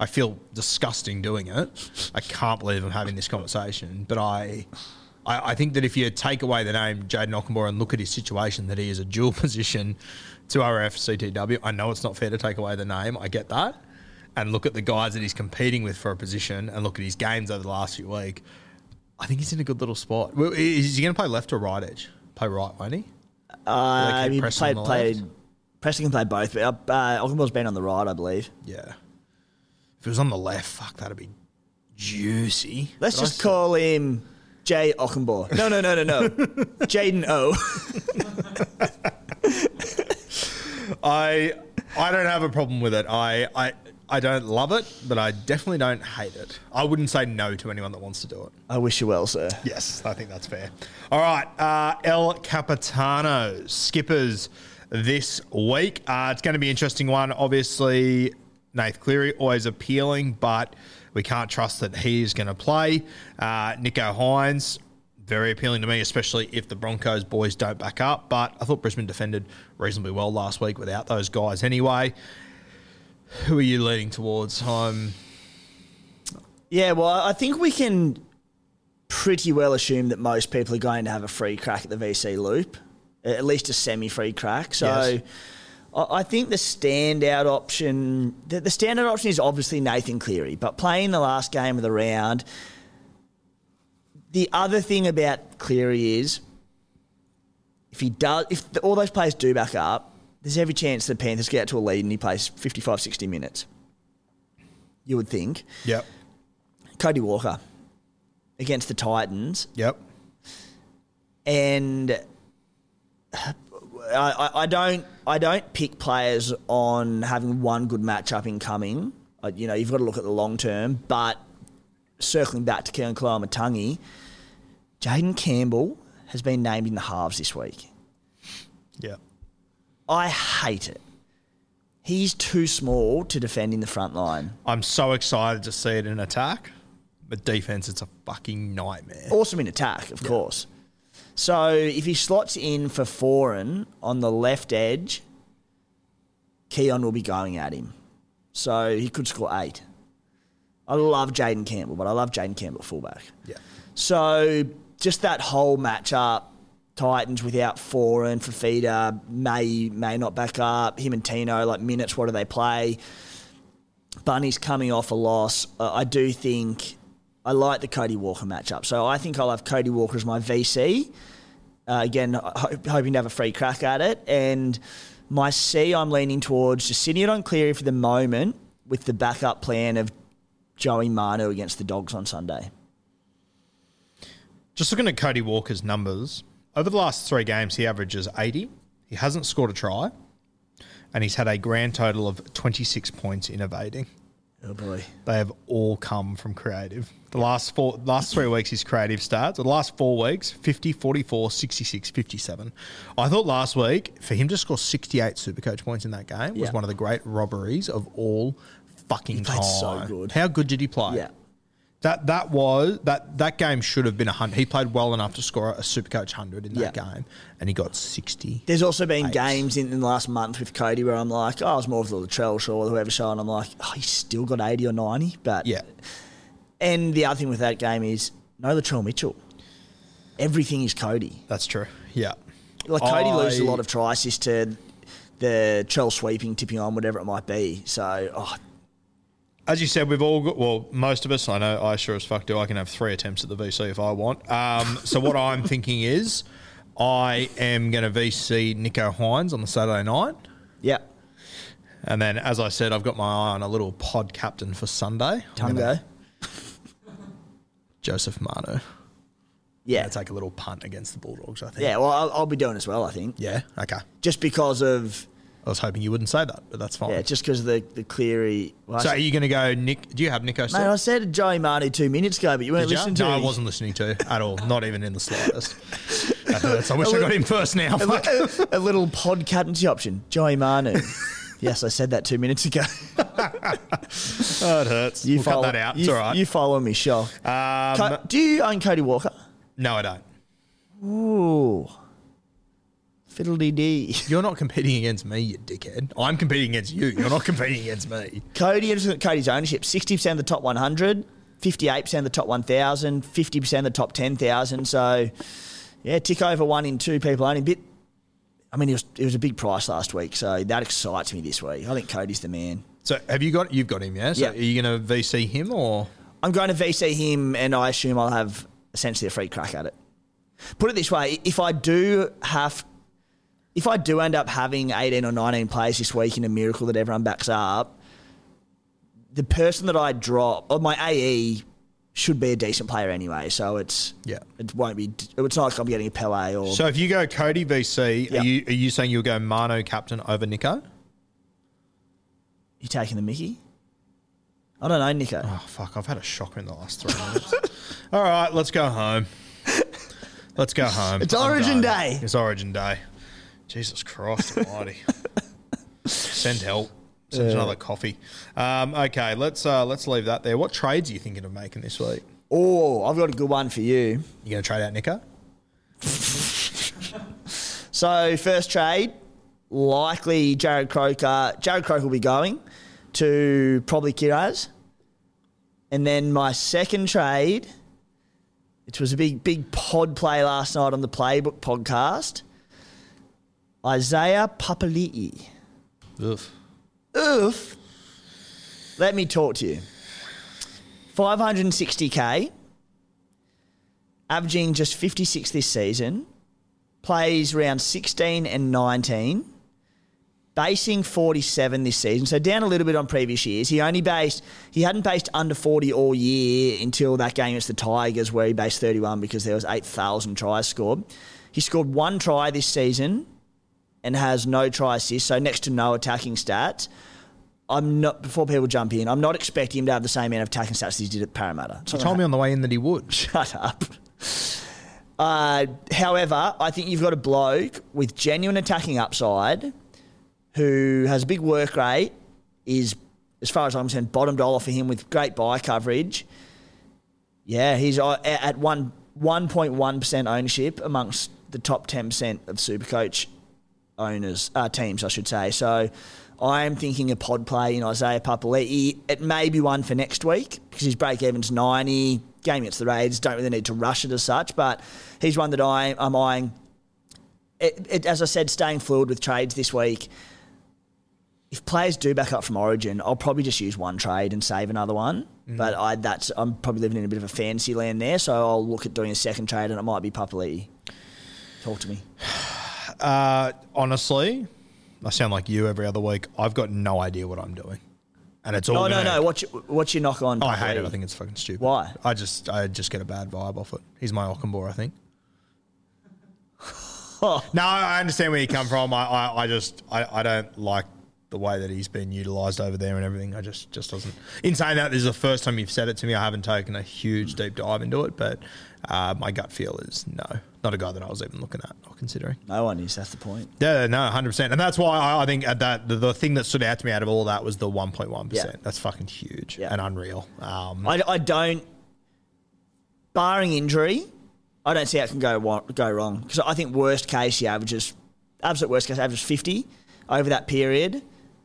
I feel disgusting doing it. I can't believe I'm having this conversation. But I, I, I think that if you take away the name Jayden Okunbor and look at his situation, that he is a dual position to RF CTW. I know it's not fair to take away the name. I get that. And look at the guys that he's competing with for a position and look at his games over the last few weeks. I think he's in a good little spot. Is he going to play left or right edge? Play right, won't he? Uh, he played, played? Preston can play both, but uh, Okunbor's been on the right, I believe. Yeah. It was on the left, fuck, that'd be juicy. Let's But I just call him Jay Ockenball. No, no, no, no, no. Jaden O. I I don't have a problem with it. I, I I don't love it, but I definitely don't hate it. I wouldn't say no to anyone that wants to do it. I wish you well, sir. Yes, I think that's fair. All right, uh, El Capitano skippers this week. Uh, it's going to be an interesting one. Obviously, Nath Cleary always appealing, but we can't trust that he is going to play. Uh, Nicho Hynes. Very appealing to me, especially if the Broncos boys don't back up. But I thought Brisbane defended reasonably well last week without those guys anyway. Who are you leaning towards? Um, Yeah, well, I think we can pretty well assume that most people are going to have a free crack at the VC loop, at least a semi-free crack. So Yes. I think the standout option, the, the standout option is obviously Nathan Cleary, but playing the last game of the round. The other thing about Cleary is, if he does, if the, all those players do back up, there's every chance the Panthers get out to a lead and he plays 55, 60 minutes. You would think. yep. Cody Walker against the Titans, Yep. and I, I, don't I don't pick players on having one good matchup incoming. Uh, You know, you've got to look at the long term. But circling back to Keelan Matangi, Jayden Campbell has been named in the halves this week. Yep. I hate it. He's too small to defend in the front line. I'm so excited to see it in attack, but defense, it's a fucking nightmare. Awesome in attack, of course. So if he slots in for Foreign on the left edge, Keaon will be going at him. So he could score eight. I love Jayden Campbell, but I love Jayden Campbell fullback. Yeah. So just that whole matchup, Titans without Foreign, Fifita may may not back up. Him and Tino, like minutes, what do they play? Bunny's coming off a loss. I do think I like the Cody Walker matchup. So I think I'll have Cody Walker as my VC. Uh, again, ho- hoping to have a free crack at it. And my C, I'm leaning towards just sitting it on Cleary for the moment with the backup plan of Joey Manu against the Dogs on Sunday. Just looking at Cody Walker's numbers, over the last three games, he averages 80. He hasn't scored a try, and he's had a grand total of 26 points in evading. Oh boy. They have all come from creative. The last four, last three weeks, his creative starts. The last four weeks, 50, 44, 66, 57. I thought last week, for him to score 68 Supercoach points in that game was Yeah. one of the great robberies of all fucking played time. so good. How good did he play? Yeah. That that was that that game should have been a hundred. He played well enough to score a Supercoach hundred in that Yeah. game, and he got sixty. There's also been games in, in the last month with Cody where I'm like, oh, it's more of the Latrell show or whoever show, and I'm like, oh, he's still got 80 or 90. But Yeah, And the other thing with that game is no Latrell Mitchell. Everything is Cody. that's true. Yeah, like Cody loses a I- lot of tries assists to the trail sweeping, tipping on, whatever it might be. So oh, As you said, we've all got, well, most of us, I know I sure as fuck do, I can have three attempts at the VC if I want. Um, so what I'm thinking is I am going to VC Nicho Hynes on the Saturday night. yeah, And then, as I said, I've got my eye on a little pod captain for Sunday. Tungo. Joseph Manu. Yeah, Gonna take a little punt against the Bulldogs, I think. yeah. Well, I'll, I'll be doing as well. I think Yeah, okay. just because of I was hoping you wouldn't say that, but that's fine. yeah, just because the the Cleary. Well, I so are you going to go, Nick? Do you have Nicho still? Mate, I said Joey Manu two minutes ago, but you weren't Did listening to no, me. I wasn't listening to at all. Not even in the slightest. That's- I wish I got him first now. A, li- a little pod captaincy option, Joey Manu. yes, I said that two minutes ago. Oh, it hurts. You we'll follow cut that out. You, it's all right. You follow me, shock. um, Co- do you own Cody Walker? no, I don't. Ooh, fiddly dee. You're not competing against me, you dickhead. I'm competing against you. You're not competing against me. Cody, Cody's ownership: sixty percent of the top one hundred, 58 percent of the top one thousand, 50 percent of the top ten thousand. So, yeah, tick over one in two people owning. Bit. I mean, it was it was a big price last week, so that excites me this week. I think Cody's the man. So have you got? You've got him, yeah. So Yeah. are you going to VC him or? I'm going to VC him, and I assume I'll have essentially a free crack at it. Put it this way: if I do have, if I do end up having 18 or 19 plays this week in a miracle that everyone backs up, the person that I drop, or my AE, should be a decent player anyway. So it's Yeah. it won't be. It's not like I'm getting a Pele or So if you go Cody VC, Yeah. are you are you saying you'll go Manu captain over Nicho? you taking the Mickey. I don't know, Nicho. Oh fuck! I've had a shocker in the last three minutes. All right, let's go home. Let's go home. It's I'm Origin done. Day. It's Origin Day. Jesus Christ Almighty! Send help. Send another coffee. Um, okay, let's uh, let's leave that there. What trades are you thinking of making this week? Oh, I've got a good one for you. You going to trade out Nicho? So first trade, likely Jarrod Croker. Jarrod Croker will be going to probably Kiraz. And then my second trade, which was a big big pod play last night on the Playbook podcast. Isaiah Papali'i. Oof. Oof. Let me talk to you. 560k, averaging just 56 this season, plays round 16 and 19, basing 47 this season, so down a little bit on previous years. He only based, he hadn't based under 40 all year until that game against the Tigers where he based 31 because there was 8,000 tries scored. He scored one try this season and has no try assist, so next to no attacking stats. I'm not before people jump in. I'm not expecting him to have the same amount of attacking stats as he did at Parramatta. It's You told me on the way in that he would. Shut up. Uh, however, I think you've got a bloke with genuine attacking upside who has a big work rate, is, as far as I'm concerned, bottom dollar for him with great buy coverage. Yeah, he's uh, at one 1.1% ownership amongst the top 10% of Supercoach owners, uh, teams, I should say. So I am thinking a pod play in Isaiah Papali'i. It may be one for next week because his break even's 90. Game against the Raiders, don't really need to rush it as such, but he's one that I, I'm eyeing. It, it, as I said, staying fluid with trades this week. If players do back up from Origin, I'll probably just use one trade and save another one. But I, that's I'm probably living in a bit of a fancy land there, so I'll look at doing a second trade, and it might be Papali'i. Talk to me. Uh, honestly, I sound like you every other week. I've got no idea what I'm doing, and it's all. Oh no gonna- no! What's your, what's your knock on? I hate it. I think it's fucking stupid. Why? I just I just get a bad vibe off it. He's my Okunbor, I think. No, I understand where you come from. I, I, I just I, I don't like the way that he's been utilised over there and everything. I just just doesn't. In saying that, this is the first time you've said it to me. I haven't taken a huge deep dive into it, but uh, my gut feel is no, not a guy that I was even looking at or considering. No one is. That's the point. Yeah, no, hundred percent, and that's why I, I think at that the, the thing that stood out to me out of all that was the one point one That's fucking huge Yeah. and unreal. Um, I, I don't, barring injury, I don't see how it can go go wrong. Because I think worst case he averages, absolute worst case averages fifty over that period.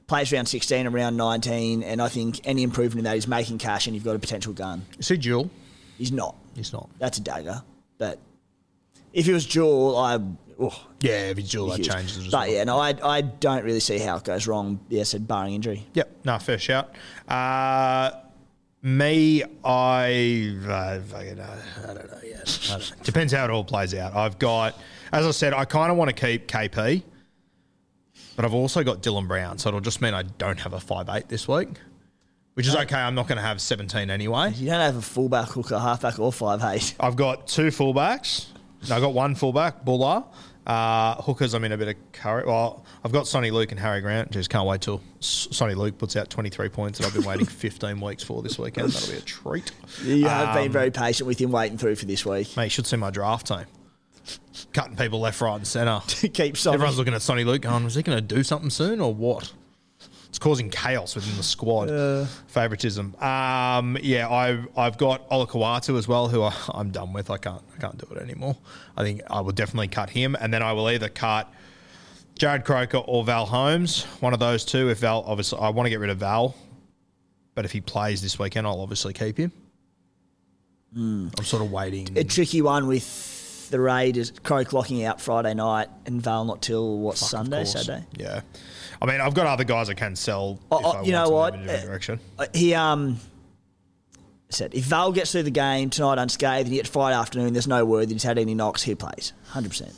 Plays around sixteen, around nineteen, and I think any improvement in that is making cash, and you've got a potential gun. see, Jewel, He's not. he's not. That's a dagger. But if he was Jewel, I oh, Yeah, if you dual that huge. changes it as But well. yeah, no, I, I don't really see how it goes wrong. Yeah, said barring injury. Yep. No, fair shout. Uh, me, I, uh, fucking, uh, I don't know yet. I don't know. Depends how it all plays out. I've got, as I said, I kind of want to keep KP, but I've also got Dylan Brown, so it'll just mean I don't have a five eight this week, which is okay. I'm not going to have 17 anyway. You don't have a fullback, hooker, halfback, or five eight. I've got two fullbacks. No, I've got one fullback, Bula. Uh, hookers, I'm in a bit of curry. Well, I've got Soni Luke and Harry Grant. Just can't wait till Soni Luke puts out 23 points that I've been waiting 15 weeks for this weekend. That'll be a treat. You have been Um, very patient with him waiting through for this week. Mate, you should see my draft team. Cutting people left, right, and centre. Keep Soni. Everyone's looking at Sonny Luke going, is he going to do something soon or what? It's causing chaos within the squad. Favoritism. Um, yeah, I've, I've got Olakau'atu as well, who I, I'm done with. I can't I can't do it anymore. I think I will definitely cut him, and then I will either cut Jarrod Croker or Val Holmes. One of those two. If Val, obviously, I want to get rid of Val, but if he plays this weekend, I'll obviously keep him. I'm sort of waiting. a tricky one with the Raiders. Croak locking out Friday night and Val not till what Fuck, Sunday? Saturday. Yeah. I mean, I've got other guys I can sell. Oh, if oh, I you know to what? in a Uh, direction. Uh, He um said if Val gets through the game tonight unscathed and he yet Friday afternoon there's no word that he's had any knocks, he plays. Hundred percent.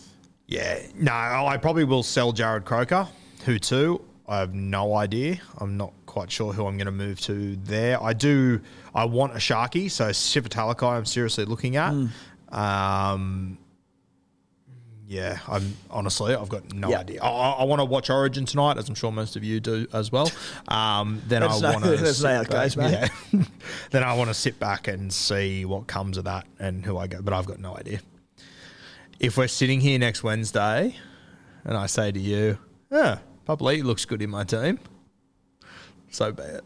Yeah. No, I probably will sell Jarrod Croker. Who to? I have no idea. I'm not quite sure who I'm going to move to there. I do. I want a Sharky, so Sifa Talakai I'm seriously looking at. Hmm. Um, yeah, I'm honestly, I've got no Yeah. idea. I, I, want to watch Origin tonight, as I'm sure most of you do as well. Um, then I want to. let's know how goes, mate. Yeah. then I want to sit back and see what comes of that and who I go. But I've got no idea. If we're sitting here next Wednesday, and I say to you, "Yeah, Papali looks good in my team," so be it.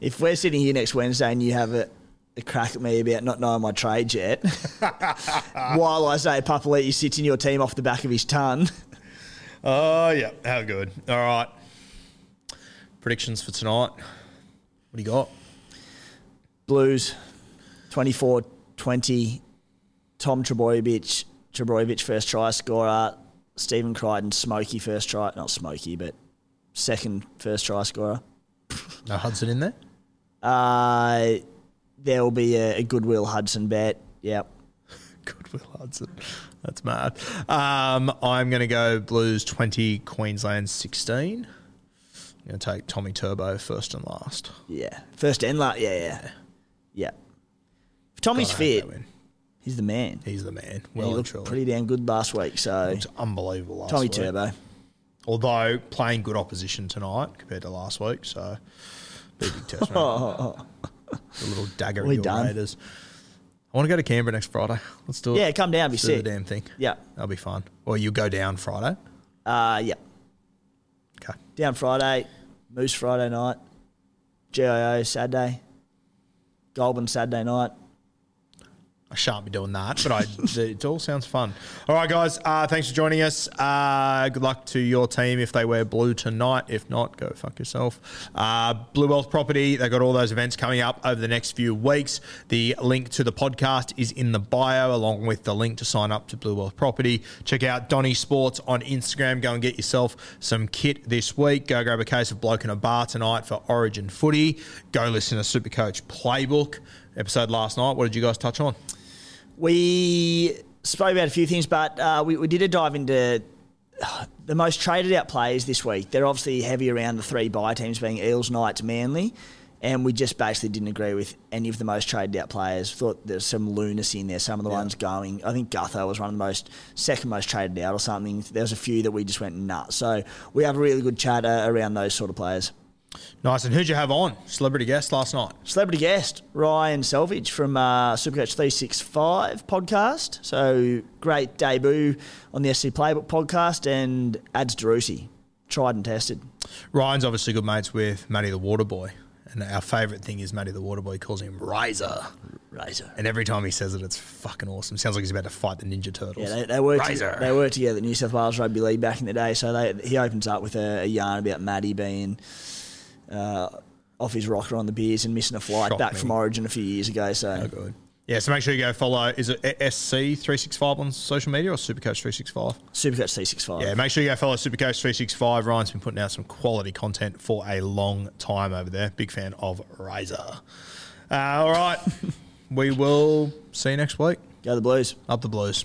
If we're sitting here next Wednesday and you have a, a crack at me about not knowing my trades yet, while I say Papali'i sits in your team off the back of his ton, Oh yeah, how good. All right. Predictions for tonight. What do you got? Blues 24-20, Tom Trbojevic, Trbojevic first try scorer, Stephen Crichton smoky first try, not smoky, but second first try scorer. No Hudson in there. Uh, there will be a, a Goodwill Hudson bet. Yep. Goodwill Hudson. That's mad. Um, I'm going to go Blues 20, Queensland 16. I'm going to take Tommy Turbo first and last. Yeah. First and last. Yeah, yeah. Yeah. If Tommy's fit, he's the man. He's the man. Well and looked truly. pretty damn good last week. So Looks unbelievable last week. Tommy week. Turbo. Although playing good opposition tonight compared to last week, so be a big test. the little dagger We done. Raiders. I want to go to Canberra next Friday. Let's do it. Yeah, come down, be Let's do the sick. damn thing. Yeah. That'll be fun. Or you go down Friday. Uh, yeah. Okay. Down Friday, Moose Friday night, GIO Saturday, Goulburn Saturday night. I shan't be doing that, but I, it all sounds fun. All right, guys. Uh, thanks for joining us. Uh, good luck to your team if they wear blue tonight. If not, go fuck yourself. Uh, blue Wealth Property. They've got all those events coming up over the next few weeks. The link to the podcast is in the bio, along with the link to sign up to Blue Wealth Property. Check out Donny Sports on Instagram. Go and get yourself some kit this week. Go grab a case of Bloke in a Bar tonight for Origin Footy. Go listen to Supercoach Playbook episode last night. What did you guys touch on? We spoke about a few things, but uh, we, we did a dive into the most traded out players this week. They're obviously heavy around the three buy teams being Eels, Knights, Manly. And we just basically didn't agree with any of the most traded out players. Thought there's some lunacy in there. Some of the ones going. I think Gutho was one of the most second most traded out or something. There was a few that we just went nuts. So we have a really good chat uh, around those sort of players. Nice. And who'd you have on? Celebrity guest last night. Celebrity guest Ryan Selvage from uh, Supercoach 365 podcast. So great debut on the SC Playbook podcast and adds Darusi, tried and tested. Ryan's obviously good mates with Matty the Water Boy. And our favourite thing is Matty the Water Boy calls him Razor. Razor. And every time he says it, it's fucking awesome. Sounds like he's about to fight the Ninja Turtles. Yeah, they, they worked. Razor. They worked together at New South Wales Rugby League back in the day. So they, he opens up with a, a yarn about Matty being uh, off his rocker on the beers and missing a flight Shocked back me. from Origin a few years ago. So So good. Yeah, so make sure you go follow. Is it SC365 on social media or Supercoach365? Supercoach 365. Yeah, make sure you go follow Supercoach365. Ryan's been putting out some quality content for a long time over there. Big fan of Razor. Uh, all right. we will see you next week. Go the Blues. Up the Blues.